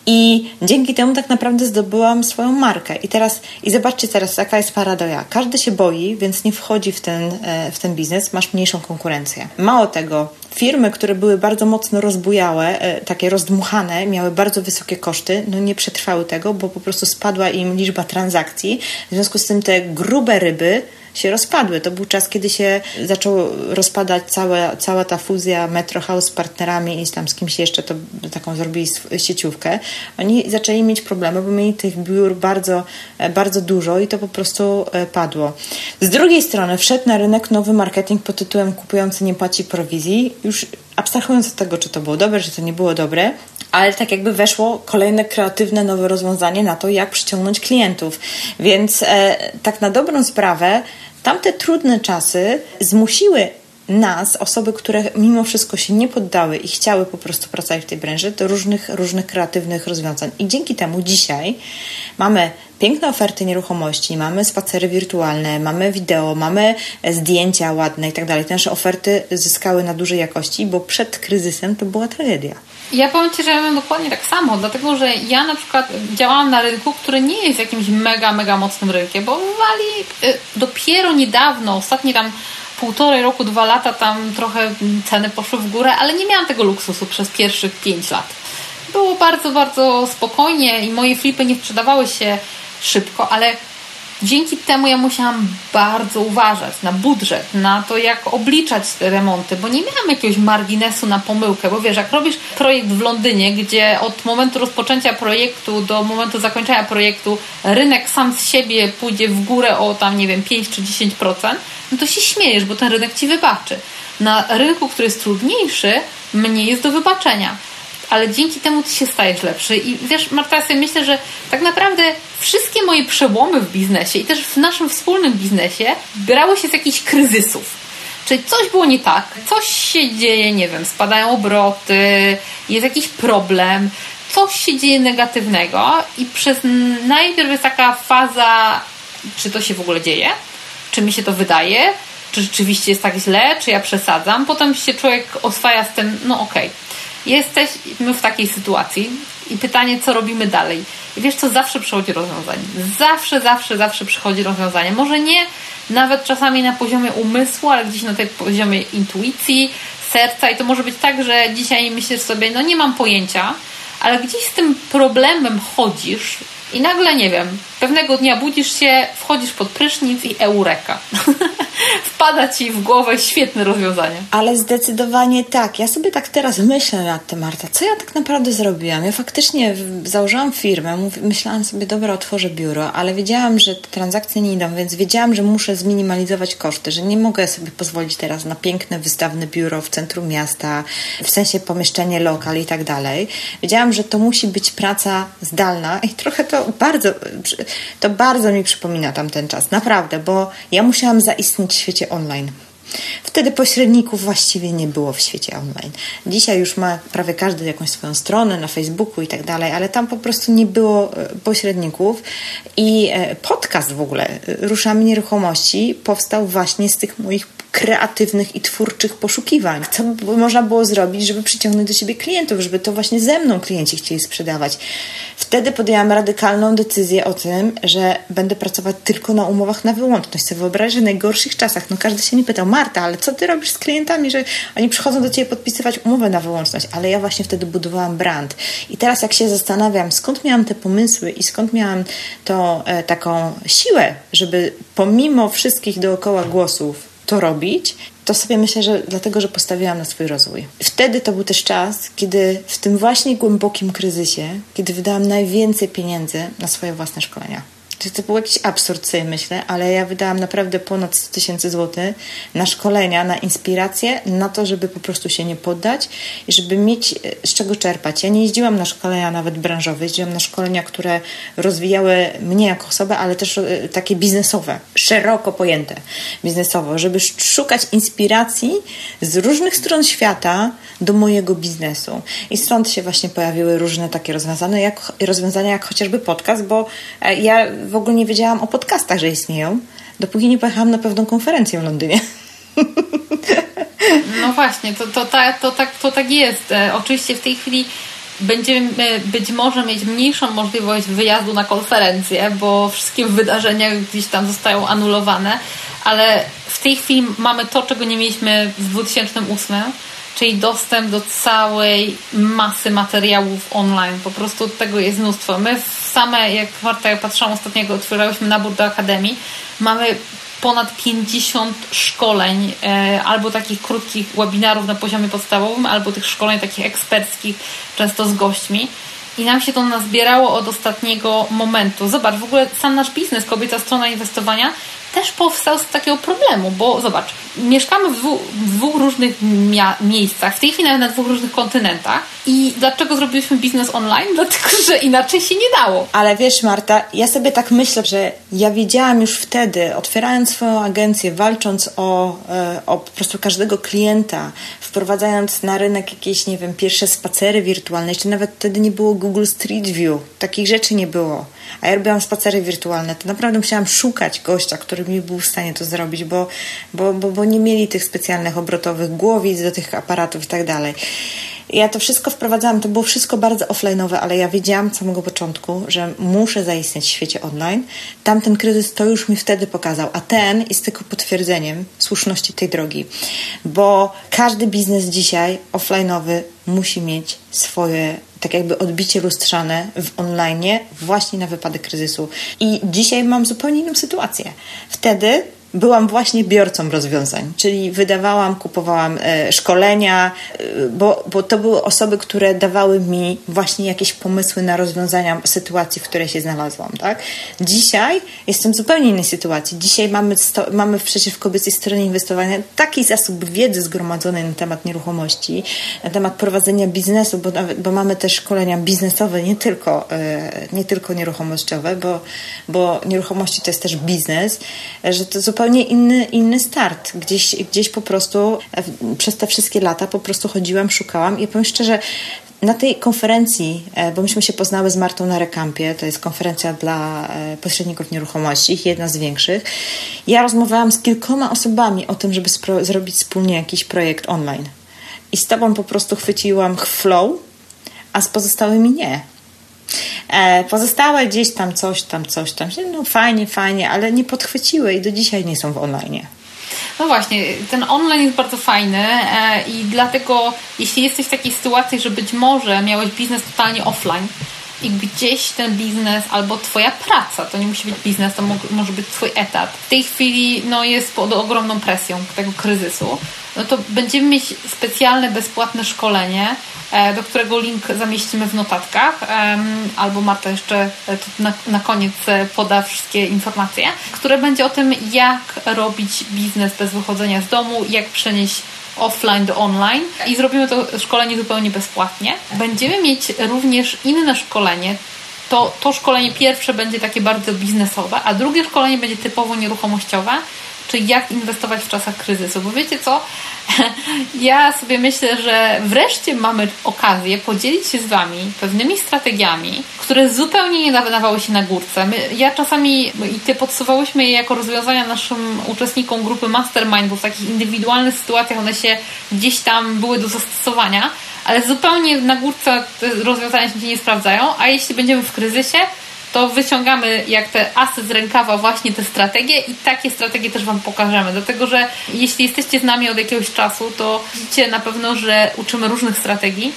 I dzięki temu tak naprawdę zdobyłam swoją markę. I teraz, i zobaczcie teraz, jaka jest paradoja. Każdy się boi, więc nie wchodzi w ten, e, w ten biznes, masz mniejszą konkurencję. Mało tego, firmy, które były bardzo mocno rozbujałe, e, takie rozdmuchane, miały bardzo wysokie koszty, no nie przetrwały tego, bo po prostu spadła im liczba transakcji. W związku z tym te grube ryby się rozpadły. To był czas, kiedy się zaczęło rozpadać cała, cała ta fuzja Metro House z partnerami i tam z kimś jeszcze to taką zrobili sieciówkę. Oni zaczęli mieć problemy, bo mieli tych biur bardzo, e, bardzo dużo i to po prostu e, padło. Z drugiej strony wszedł na rynek nowy marketing pod tytułem kupujący nie płaci prowizji. Już abstrahując od tego, czy to było dobre, czy to nie było dobre, ale tak jakby weszło kolejne kreatywne, nowe rozwiązanie na to, jak przyciągnąć klientów. Więc e, tak na dobrą sprawę, tamte trudne czasy zmusiły nas, osoby, które mimo wszystko się nie poddały i chciały po prostu pracować w tej branży, do różnych, różnych kreatywnych rozwiązań. I dzięki temu dzisiaj mamy piękne oferty nieruchomości, mamy spacery wirtualne, mamy wideo, mamy zdjęcia ładne i tak dalej. Te nasze oferty zyskały na dużej jakości, bo przed kryzysem to była tragedia.
Ja powiem Ci, że ja mam dokładnie tak samo, dlatego że ja na przykład działałam na rynku, który nie jest jakimś mega, mega mocnym rynkiem, bo wali y, dopiero niedawno, ostatnie tam półtorej roku, dwa lata tam trochę ceny poszły w górę, ale nie miałam tego luksusu przez pierwszych pięć lat. Było bardzo, bardzo spokojnie i moje flipy nie sprzedawały się szybko, ale dzięki temu ja musiałam bardzo uważać na budżet, na to, jak obliczać te remonty, bo nie miałam jakiegoś marginesu na pomyłkę, bo wiesz, jak robisz projekt w Londynie, gdzie od momentu rozpoczęcia projektu do momentu zakończenia projektu rynek sam z siebie pójdzie w górę o tam, nie wiem, 5 czy 10%, no to się śmiejesz, bo ten rynek ci wybaczy. Na rynku, który jest trudniejszy, mniej jest do wybaczenia ale dzięki temu ty się stajesz lepszy. I wiesz, Marta, ja sobie myślę, że tak naprawdę wszystkie moje przełomy w biznesie i też w naszym wspólnym biznesie brały się z jakichś kryzysów. Czyli coś było nie tak, coś się dzieje, nie wiem, spadają obroty, jest jakiś problem, coś się dzieje negatywnego i przez najpierw jest taka faza, czy to się w ogóle dzieje, czy mi się to wydaje, czy rzeczywiście jest tak źle, czy ja przesadzam. Potem się człowiek oswaja z tym, no okej, okay jesteśmy w takiej sytuacji i pytanie, co robimy dalej. I wiesz, co zawsze przychodzi rozwiązanie. Zawsze, zawsze, zawsze przychodzi rozwiązanie. Może nie nawet czasami na poziomie umysłu, ale gdzieś na tej poziomie intuicji, serca i to może być tak, że dzisiaj myślisz sobie, no nie mam pojęcia, ale gdzieś z tym problemem chodzisz I nagle, nie wiem, pewnego dnia budzisz się, wchodzisz pod prysznic i eureka. [laughs] Wpada ci w głowę świetne rozwiązanie.
Ale zdecydowanie tak. Ja sobie tak teraz myślę nad tym, Marta, co ja tak naprawdę zrobiłam? Ja faktycznie założyłam firmę, myślałam sobie, dobra, otworzę biuro, ale wiedziałam, że te transakcje nie idą, więc wiedziałam, że muszę zminimalizować koszty, że nie mogę sobie pozwolić teraz na piękne, wystawne biuro w centrum miasta, w sensie pomieszczenie lokal i tak dalej. Wiedziałam, że to musi być praca zdalna i trochę to bardzo, to bardzo mi przypomina tamten czas, naprawdę, bo ja musiałam zaistnieć w świecie online. Wtedy pośredników właściwie nie było w świecie online. Dzisiaj już ma prawie każdy jakąś swoją stronę na Facebooku i tak dalej, ale tam po prostu nie było e, pośredników i e, podcast w ogóle e, Ruszamy Nieruchomości powstał właśnie z tych moich kreatywnych i twórczych poszukiwań. Co by można było zrobić, żeby przyciągnąć do siebie klientów, żeby to właśnie ze mną klienci chcieli sprzedawać. Wtedy podjęłam radykalną decyzję o tym, że będę pracować tylko na umowach na wyłączność. Sobie wyobraź, że w najgorszych czasach, no każdy się nie pytał, Marta, ale co ty robisz z klientami, że oni przychodzą do ciebie podpisywać umowę na wyłączność, ale ja właśnie wtedy budowałam brand. I teraz jak się zastanawiam, skąd miałam te pomysły i skąd miałam to e, taką siłę, żeby pomimo wszystkich dookoła głosów to robić, to sobie myślę, że dlatego, że postawiłam na swój rozwój. Wtedy to był też czas, kiedy w tym właśnie głębokim kryzysie, kiedy wydałam najwięcej pieniędzy na swoje własne szkolenia. To był jakiś absurd sobie myślę, ale ja wydałam naprawdę ponad 100 tysięcy złotych na szkolenia, na inspirację, na to, żeby po prostu się nie poddać i żeby mieć e, z czego czerpać. Ja nie jeździłam na szkolenia nawet branżowe, jeździłam na szkolenia, które rozwijały mnie jako osobę, ale też e, takie biznesowe, szeroko pojęte biznesowo, żeby szukać inspiracji z różnych stron świata do mojego biznesu. I stąd się właśnie pojawiły różne takie rozwiązania, jak, rozwiązania, jak chociażby podcast, bo e, ja w ogóle nie wiedziałam o podcastach, że istnieją, dopóki nie pojechałam na pewną konferencję w Londynie. [laughs]
No właśnie, to, to, to, to, tak, to tak jest. E, oczywiście w tej chwili będziemy być może mieć mniejszą możliwość wyjazdu na konferencję, bo wszystkie wydarzenia gdzieś tam zostają anulowane, ale w tej chwili mamy to, czego nie mieliśmy w 2008 czyli dostęp do całej masy materiałów online. Po prostu tego jest mnóstwo. My same, jak Marta, ja patrzyłam ostatniego, otwierałyśmy nabór do Akademii, mamy ponad 50 szkoleń, e, albo takich krótkich webinarów na poziomie podstawowym, albo tych szkoleń takich eksperckich, często z gośćmi. I nam się to nazbierało od ostatniego momentu. Zobacz, w ogóle sam nasz biznes, kobieca strona inwestowania, też powstał z takiego problemu, bo zobacz, mieszkamy w dwóch, różnych miejscach, w tej chwili na dwóch różnych kontynentach i dlaczego zrobiliśmy biznes online? [laughs] Dlatego, że inaczej się nie dało.
Ale wiesz Marta, ja sobie tak myślę, że ja wiedziałam już wtedy, otwierając swoją agencję, walcząc o, e, o po prostu każdego klienta, wprowadzając na rynek jakieś, nie wiem, pierwsze spacery wirtualne, jeszcze nawet wtedy nie było Google Street View, takich rzeczy nie było a ja robiłam spacery wirtualne, to naprawdę musiałam szukać gościa, który mi był w stanie to zrobić, bo, bo, bo, bo nie mieli tych specjalnych obrotowych głowic do tych aparatów i tak dalej. Ja to wszystko wprowadzałam, to było wszystko bardzo offline'owe, ale ja wiedziałam od samego początku, że muszę zaistnieć w świecie online. Tamten kryzys to już mi wtedy pokazał, a ten jest tylko potwierdzeniem słuszności tej drogi, bo każdy biznes dzisiaj offline'owy musi mieć swoje tak jakby odbicie lustrzane w online właśnie na wypadek kryzysu. I dzisiaj mam zupełnie inną sytuację. Wtedy byłam właśnie biorcą rozwiązań, czyli wydawałam, kupowałam e, szkolenia, e, bo, bo to były osoby, które dawały mi właśnie jakieś pomysły na rozwiązania sytuacji, w której się znalazłam. Tak? Dzisiaj jestem w zupełnie innej sytuacji. Dzisiaj mamy, sto, mamy przecież w kobiecej stronie inwestowania taki zasób wiedzy zgromadzonej na temat nieruchomości, na temat prowadzenia biznesu, bo, bo mamy też szkolenia biznesowe, nie tylko, e, nie tylko nieruchomościowe, bo, bo nieruchomości to jest też biznes, że to zupełnie zupełnie inny, inny start. Gdzieś, gdzieś po prostu e, przez te wszystkie lata po prostu chodziłam, szukałam i powiem szczerze, na tej konferencji, e, bo myśmy się poznały z Martą na Rekampie, to jest konferencja dla e, pośredników nieruchomości, jedna z większych. Ja rozmawiałam z kilkoma osobami o tym, żeby zrobić wspólnie jakiś projekt online. I z tobą po prostu chwyciłam flow, a z pozostałymi nie. E, pozostałe gdzieś tam coś tam, coś tam, no fajnie, fajnie, ale nie podchwyciły i do dzisiaj nie są w online.
No właśnie, ten online jest bardzo fajny e, i dlatego jeśli jesteś w takiej sytuacji, że być może miałeś biznes totalnie offline, i gdzieś ten biznes albo twoja praca, to nie musi być biznes, to może być twój etat, w tej chwili no, jest pod ogromną presją tego kryzysu, no to będziemy mieć specjalne, bezpłatne szkolenie, do którego link zamieścimy w notatkach, albo Marta jeszcze e, na, na koniec e, poda wszystkie informacje, które będzie o tym, jak robić biznes bez wychodzenia z domu, jak przenieść offline do online i zrobimy to szkolenie zupełnie bezpłatnie. Będziemy mieć również inne szkolenie. To, to szkolenie pierwsze będzie takie bardzo biznesowe, a drugie szkolenie będzie typowo nieruchomościowe, czyli jak inwestować w czasach kryzysu. Bo wiecie co? [laughs] Ja sobie myślę, że wreszcie mamy okazję podzielić się z Wami pewnymi strategiami, które zupełnie nie nadawały się na górce. My, ja czasami i Ty podsuwałyśmy je jako rozwiązania naszym uczestnikom grupy Mastermind, bo w takich indywidualnych sytuacjach one się gdzieś tam były do zastosowania, ale zupełnie na górce te rozwiązania się nie sprawdzają, a jeśli będziemy w kryzysie, to wyciągamy jak te asy z rękawa właśnie te strategie i takie strategie też Wam pokażemy. Dlatego, że jeśli jesteście z nami od jakiegoś czasu, to widzicie na pewno, że uczymy różnych strategii.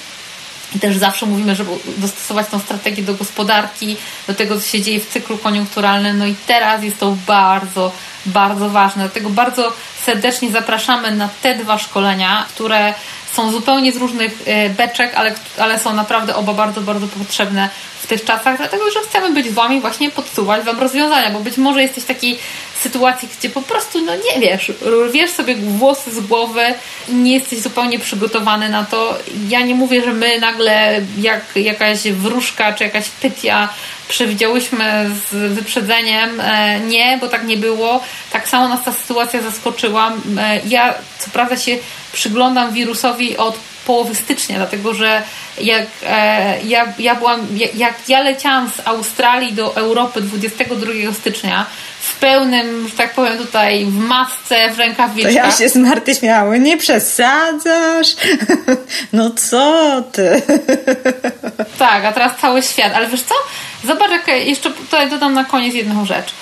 I też zawsze mówimy, żeby dostosować tą strategię do gospodarki, do tego, co się dzieje w cyklu koniunkturalnym. No i teraz jest to bardzo, bardzo ważne. Dlatego bardzo serdecznie zapraszamy na te dwa szkolenia, które są zupełnie z różnych e, beczek, ale, ale są naprawdę oba bardzo, bardzo potrzebne w tych czasach, dlatego że chcemy być z Wami właśnie podsuwać Wam rozwiązania, bo być może jesteś w takiej sytuacji, gdzie po prostu, no nie wiesz, wiesz sobie włosy z głowy nie jesteś zupełnie przygotowany na to. Ja nie mówię, że my nagle jak jakaś wróżka czy jakaś pytia przewidziałyśmy z wyprzedzeniem. E, nie, bo tak nie było. Tak samo nas ta sytuacja zaskoczyła. E, ja co prawda się przyglądam wirusowi od połowy stycznia, dlatego że jak e, ja, ja byłam, jak ja leciałam z Australii do Europy 22 stycznia w pełnym, że tak powiem tutaj, w masce, w rękawiczkach.
To ja się z Marty śmiały, nie przesadzasz? [laughs] No co ty?
Tak, a teraz cały świat. Ale wiesz co? Zobacz, jak jeszcze tutaj dodam na koniec jedną rzecz.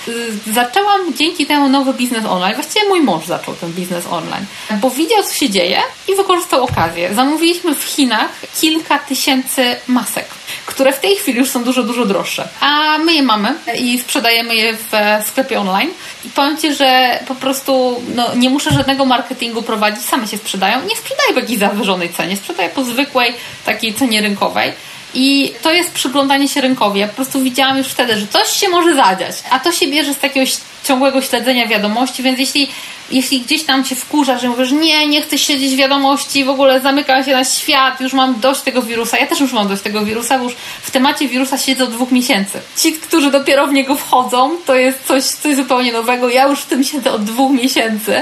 Zaczęłam dzięki temu nowy biznes online. Właściwie mój mąż zaczął ten biznes online, bo widział, co się dzieje i wykorzystał okazję. Zamówiliśmy w Chinach kilka tysięcy masek, które w tej chwili już są dużo, dużo droższe. A my je mamy i sprzedajemy je w sklepie online. I powiem Ci, że po prostu no, nie muszę żadnego marketingu prowadzić, same się sprzedają. Nie sprzedaję w jakiejś zawyżonej cenie, sprzedaję po zwykłej takiej cenie rynkowej. I to jest przyglądanie się rynkowi. Ja po prostu widziałam już wtedy, że coś się może zadziać, a to się bierze z takiego ciągłego śledzenia wiadomości, więc jeśli, jeśli gdzieś tam cię wkurza, że mówisz, nie, nie chcę śledzić wiadomości, w ogóle zamykam się na świat, już mam dość tego wirusa. Ja też już mam dość tego wirusa, bo już w temacie wirusa siedzę od dwóch miesięcy. Ci, którzy dopiero w niego wchodzą, to jest coś, coś zupełnie nowego. Ja już w tym siedzę od dwóch miesięcy.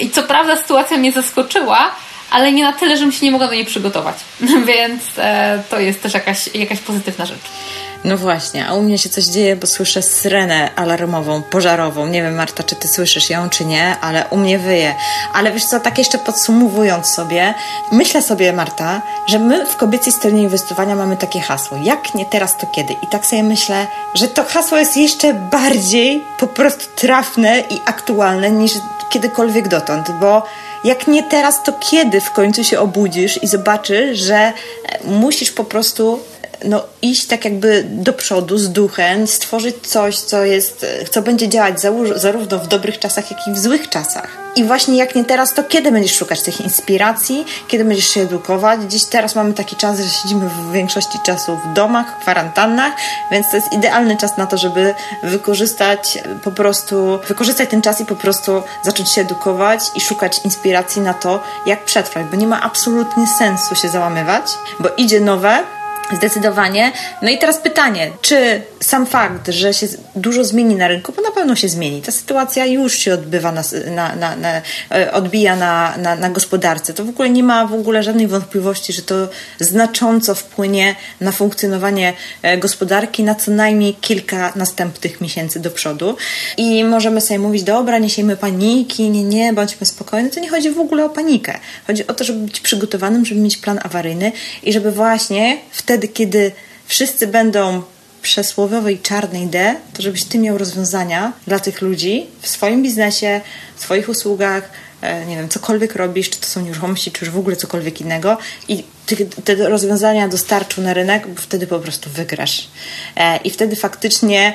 I co prawda sytuacja mnie zaskoczyła, ale nie na tyle, żebym się nie mogła do niej przygotować. [laughs] Więc e, to jest też jakaś, jakaś pozytywna rzecz.
No właśnie, a u mnie się coś dzieje, bo słyszę syrenę alarmową, pożarową. Nie wiem, Marta, czy ty słyszysz ją, czy nie, ale u mnie wyje. Ale wiesz co, tak jeszcze podsumowując sobie, myślę sobie, Marta, że my w kobiecej stronie inwestowania mamy takie hasło. Jak nie teraz, to kiedy? I tak sobie myślę, że to hasło jest jeszcze bardziej po prostu trafne i aktualne niż kiedykolwiek dotąd, bo jak nie teraz, to kiedy w końcu się obudzisz i zobaczysz, że e, musisz po prostu no, iść tak jakby do przodu z duchem, stworzyć coś, co jest, co będzie działać zarówno w dobrych czasach, jak i w złych czasach. I właśnie jak nie teraz, to kiedy będziesz szukać tych inspiracji, kiedy będziesz się edukować? Dziś teraz mamy taki czas, że siedzimy w większości czasu w domach, kwarantannach, więc to jest idealny czas na to, żeby wykorzystać po prostu, wykorzystać ten czas i po prostu zacząć się edukować i szukać inspiracji na to, jak przetrwać, bo nie ma absolutnie sensu się załamywać, bo idzie nowe, Zdecydowanie. No i teraz pytanie, czy sam fakt, że się dużo zmieni na rynku, bo na pewno się zmieni, ta sytuacja już się odbywa na, na, na, na e, odbija na, na, na gospodarce, to w ogóle nie ma w ogóle żadnej wątpliwości, że to znacząco wpłynie na funkcjonowanie e, gospodarki na co najmniej kilka następnych miesięcy do przodu. I możemy sobie mówić, dobra, nie siejmy paniki, nie, nie, bądźmy spokojni. To nie chodzi w ogóle o panikę. Chodzi o to, żeby być przygotowanym, żeby mieć plan awaryjny i żeby właśnie wtedy wtedy, kiedy wszyscy będą przesłowiowej czarnej D, to żebyś ty miał rozwiązania dla tych ludzi w swoim biznesie, w swoich usługach, e, nie wiem, cokolwiek robisz, czy to są nieruchomości, czy już w ogóle cokolwiek innego i te rozwiązania dostarczył na rynek, bo wtedy po prostu wygrasz. E, I wtedy faktycznie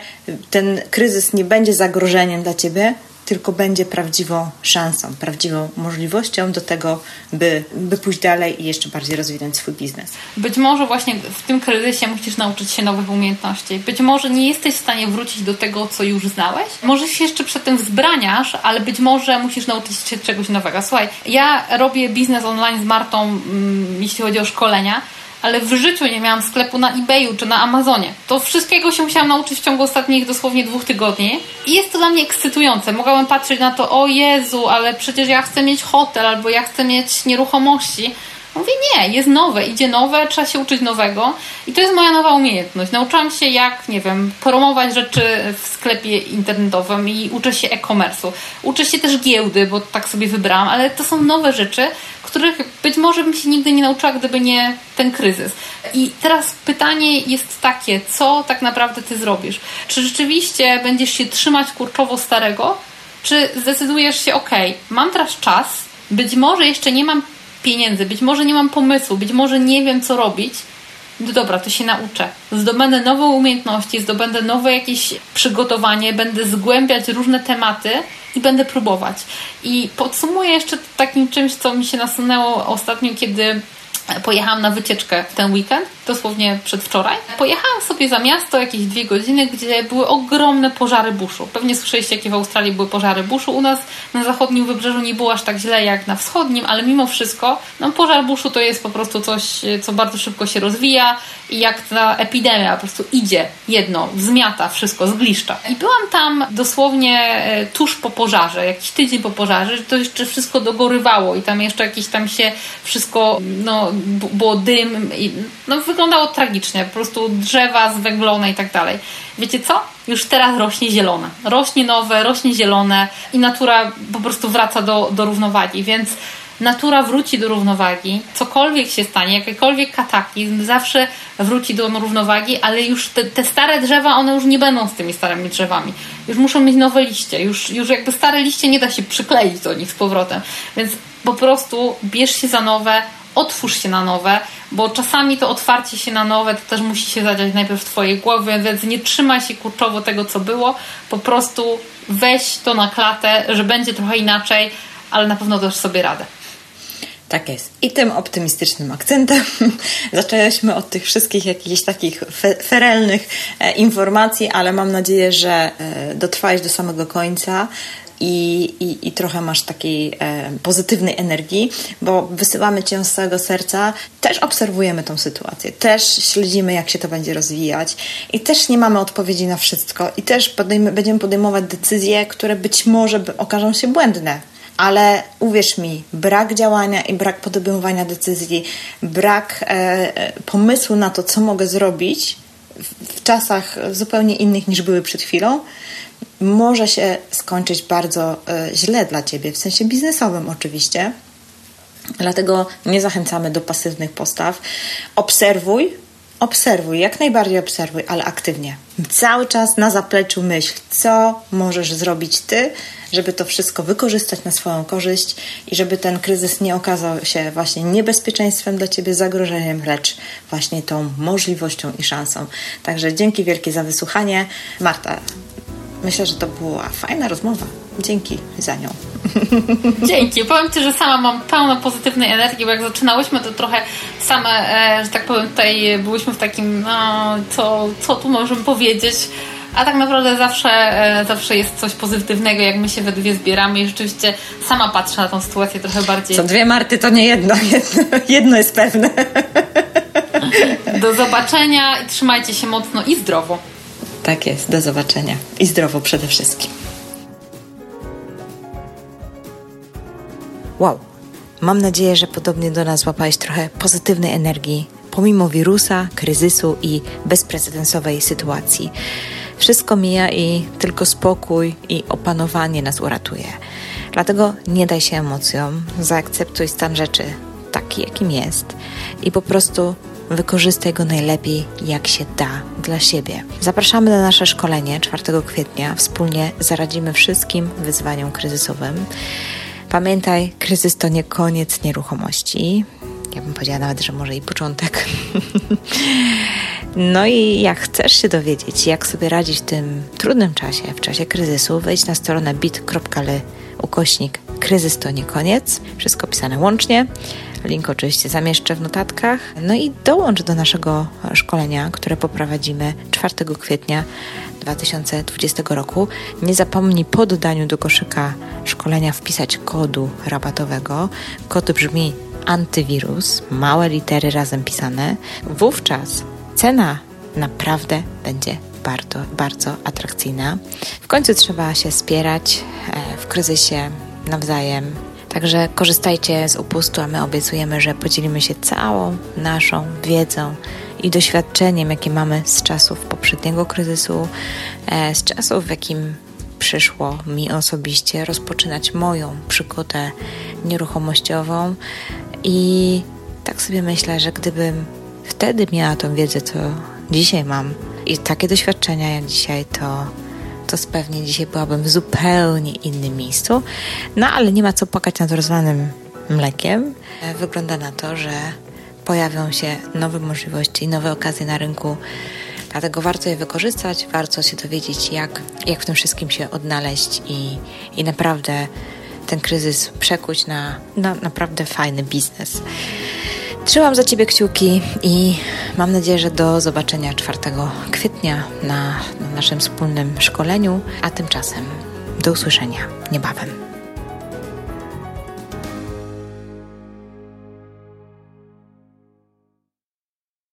ten kryzys nie będzie zagrożeniem dla ciebie, tylko będzie prawdziwą szansą, prawdziwą możliwością do tego, by, by pójść dalej i jeszcze bardziej rozwinąć swój biznes.
Być może właśnie w tym kryzysie musisz nauczyć się nowych umiejętności. Być może nie jesteś w stanie wrócić do tego, co już znałeś. Może się jeszcze przed tym wzbraniasz, ale być może musisz nauczyć się czegoś nowego. Słuchaj, ja robię biznes online z Martą, mm, jeśli chodzi o szkolenia ale w życiu nie miałam sklepu na eBayu czy na Amazonie. To wszystkiego się musiałam nauczyć w ciągu ostatnich dosłownie dwóch tygodni i jest to dla mnie ekscytujące. Mogłabym patrzeć na to, o Jezu, ale przecież ja chcę mieć hotel albo ja chcę mieć nieruchomości. Mówię, nie, jest nowe, idzie nowe, trzeba się uczyć nowego i to jest moja nowa umiejętność. Nauczyłam się jak, nie wiem, promować rzeczy w sklepie internetowym i uczę się e-commerce'u. Uczę się też giełdy, bo tak sobie wybrałam, ale to są nowe rzeczy, których być może bym się nigdy nie nauczyła, gdyby nie ten kryzys. I teraz pytanie jest takie, co tak naprawdę ty zrobisz? Czy rzeczywiście będziesz się trzymać kurczowo starego, czy zdecydujesz się, ok, mam teraz czas, być może jeszcze nie mam pieniędzy, być może nie mam pomysłu, być może nie wiem, co robić, no dobra, to się nauczę. Zdobędę nowe umiejętności, zdobędę nowe jakieś przygotowanie, będę zgłębiać różne tematy i będę próbować. I podsumuję jeszcze takim czymś, co mi się nasunęło ostatnio, kiedy pojechałam na wycieczkę w ten weekend, dosłownie przedwczoraj. Pojechałam sobie za miasto jakieś dwie godziny, gdzie były ogromne pożary buszu. Pewnie słyszeliście, jakie w Australii były pożary buszu. U nas na zachodnim wybrzeżu nie było aż tak źle jak na wschodnim, ale mimo wszystko no, pożar buszu to jest po prostu coś, co bardzo szybko się rozwija i jak ta epidemia po prostu idzie jedno, zmiata wszystko, zgliszcza. I byłam tam dosłownie e, tuż po pożarze, jakiś tydzień po pożarze, to jeszcze wszystko dogorywało i tam jeszcze jakieś tam się wszystko, no, było dym i no, wyglądało tragicznie, po prostu drzewa zwęglone i tak dalej. Wiecie co? Już teraz rośnie zielone. Rośnie nowe, rośnie zielone i natura po prostu wraca do, do równowagi, więc natura wróci do równowagi, cokolwiek się stanie, jakikolwiek kataklizm zawsze wróci do równowagi, ale już te, te, stare drzewa, one już nie będą z tymi starymi drzewami. Już muszą mieć nowe liście. Już, już jakby stare liście nie da się przykleić do nich z powrotem. Więc po prostu bierz się za nowe, otwórz się na nowe, bo czasami to otwarcie się na nowe to też musi się zadziać najpierw w Twojej głowie, więc nie trzymaj się kurczowo tego, co było, po prostu weź to na klatę, że będzie trochę inaczej, ale na pewno dasz sobie radę.
Tak jest. I tym optymistycznym akcentem [laughs] zaczęliśmy od tych wszystkich jakichś takich fe ferelnych e, informacji, ale mam nadzieję, że e, dotrwałeś do samego końca. I, i, i, trochę masz takiej e, pozytywnej energii, bo wysyłamy Cię z całego serca. Też obserwujemy tą sytuację, też śledzimy, jak się to będzie rozwijać i też nie mamy odpowiedzi na wszystko i też podejmy, będziemy podejmować decyzje, które być może okażą się błędne ale uwierz mi, brak działania i brak podejmowania decyzji, brak e, pomysłu na to, co mogę zrobić w, w czasach zupełnie innych niż były przed chwilą, może się skończyć bardzo e, źle dla ciebie, w sensie biznesowym oczywiście. Dlatego nie zachęcamy do pasywnych postaw. Obserwuj, obserwuj, jak najbardziej obserwuj, ale aktywnie. Cały czas na zapleczu myśl, co możesz zrobić ty, żeby to wszystko wykorzystać na swoją korzyść i żeby ten kryzys nie okazał się właśnie niebezpieczeństwem dla ciebie, zagrożeniem, lecz właśnie tą możliwością i szansą. Także dzięki wielkie za wysłuchanie. Marta, myślę, że to była fajna rozmowa. Dzięki za nią. [laughs]
Dzięki. Powiem Ci, że sama mam pełno pozytywnej energii, bo jak zaczynałyśmy, to trochę same, e, że tak powiem, tutaj byłyśmy w takim, no, co, co tu możemy powiedzieć, a tak naprawdę zawsze, e, zawsze jest coś pozytywnego, jak my się we dwie zbieramy i rzeczywiście sama patrzę na tą sytuację trochę bardziej.
Co dwie Marty to nie jedno, [laughs] jedno, jedno jest pewne.
Do zobaczenia i trzymajcie się mocno i zdrowo.
Tak jest, do zobaczenia i zdrowo przede wszystkim. Wow, mam nadzieję, że podobnie do nas złapałeś trochę pozytywnej energii, pomimo wirusa, kryzysu i bezprecedensowej sytuacji. Wszystko mija i tylko spokój i opanowanie nas uratuje. Dlatego nie daj się emocjom, zaakceptuj stan rzeczy taki, jakim jest i po prostu wykorzystaj go najlepiej, jak się da dla siebie. Zapraszamy na nasze szkolenie 4 kwietnia. Wspólnie zaradzimy wszystkim wyzwaniom kryzysowym. Pamiętaj, kryzys to nie koniec nieruchomości. Ja bym powiedziała nawet, że może i początek. [laughs] no i jak chcesz się dowiedzieć, jak sobie radzić w tym trudnym czasie, w czasie kryzysu, wejdź na stronę bit.ly ukośnik kryzys to nie koniec. Wszystko pisane łącznie. Link oczywiście zamieszczę w notatkach. No i dołącz do naszego szkolenia, które poprowadzimy 4 kwietnia 2020 roku. Nie zapomnij po dodaniu do koszyka szkolenia wpisać kodu rabatowego. Kod brzmi antywirus, małe litery razem pisane. Wówczas cena naprawdę będzie bardzo, bardzo atrakcyjna. W końcu trzeba się wspierać e, w kryzysie nawzajem. Także korzystajcie z upustu, a my obiecujemy, że podzielimy się całą naszą wiedzą i doświadczeniem, jakie mamy z czasów poprzedniego kryzysu, e, z czasów, w jakim przyszło mi osobiście rozpoczynać moją przygodę nieruchomościową. I tak sobie myślę, że gdybym wtedy miała tą wiedzę, co dzisiaj mam, i takie doświadczenia jak dzisiaj, to to pewnie dzisiaj byłabym w zupełnie innym miejscu. No ale nie ma co płakać nad rozlanym mlekiem. E, wygląda na to, że pojawią się nowe możliwości, nowe okazje na rynku. Dlatego warto je wykorzystać, warto się dowiedzieć, jak, jak w tym wszystkim się odnaleźć i, i naprawdę ten kryzys przekuć na, na naprawdę fajny biznes. Trzymam za Ciebie kciuki i mam nadzieję, że do zobaczenia 4 kwietnia na, na naszym wspólnym szkoleniu, a tymczasem do usłyszenia niebawem.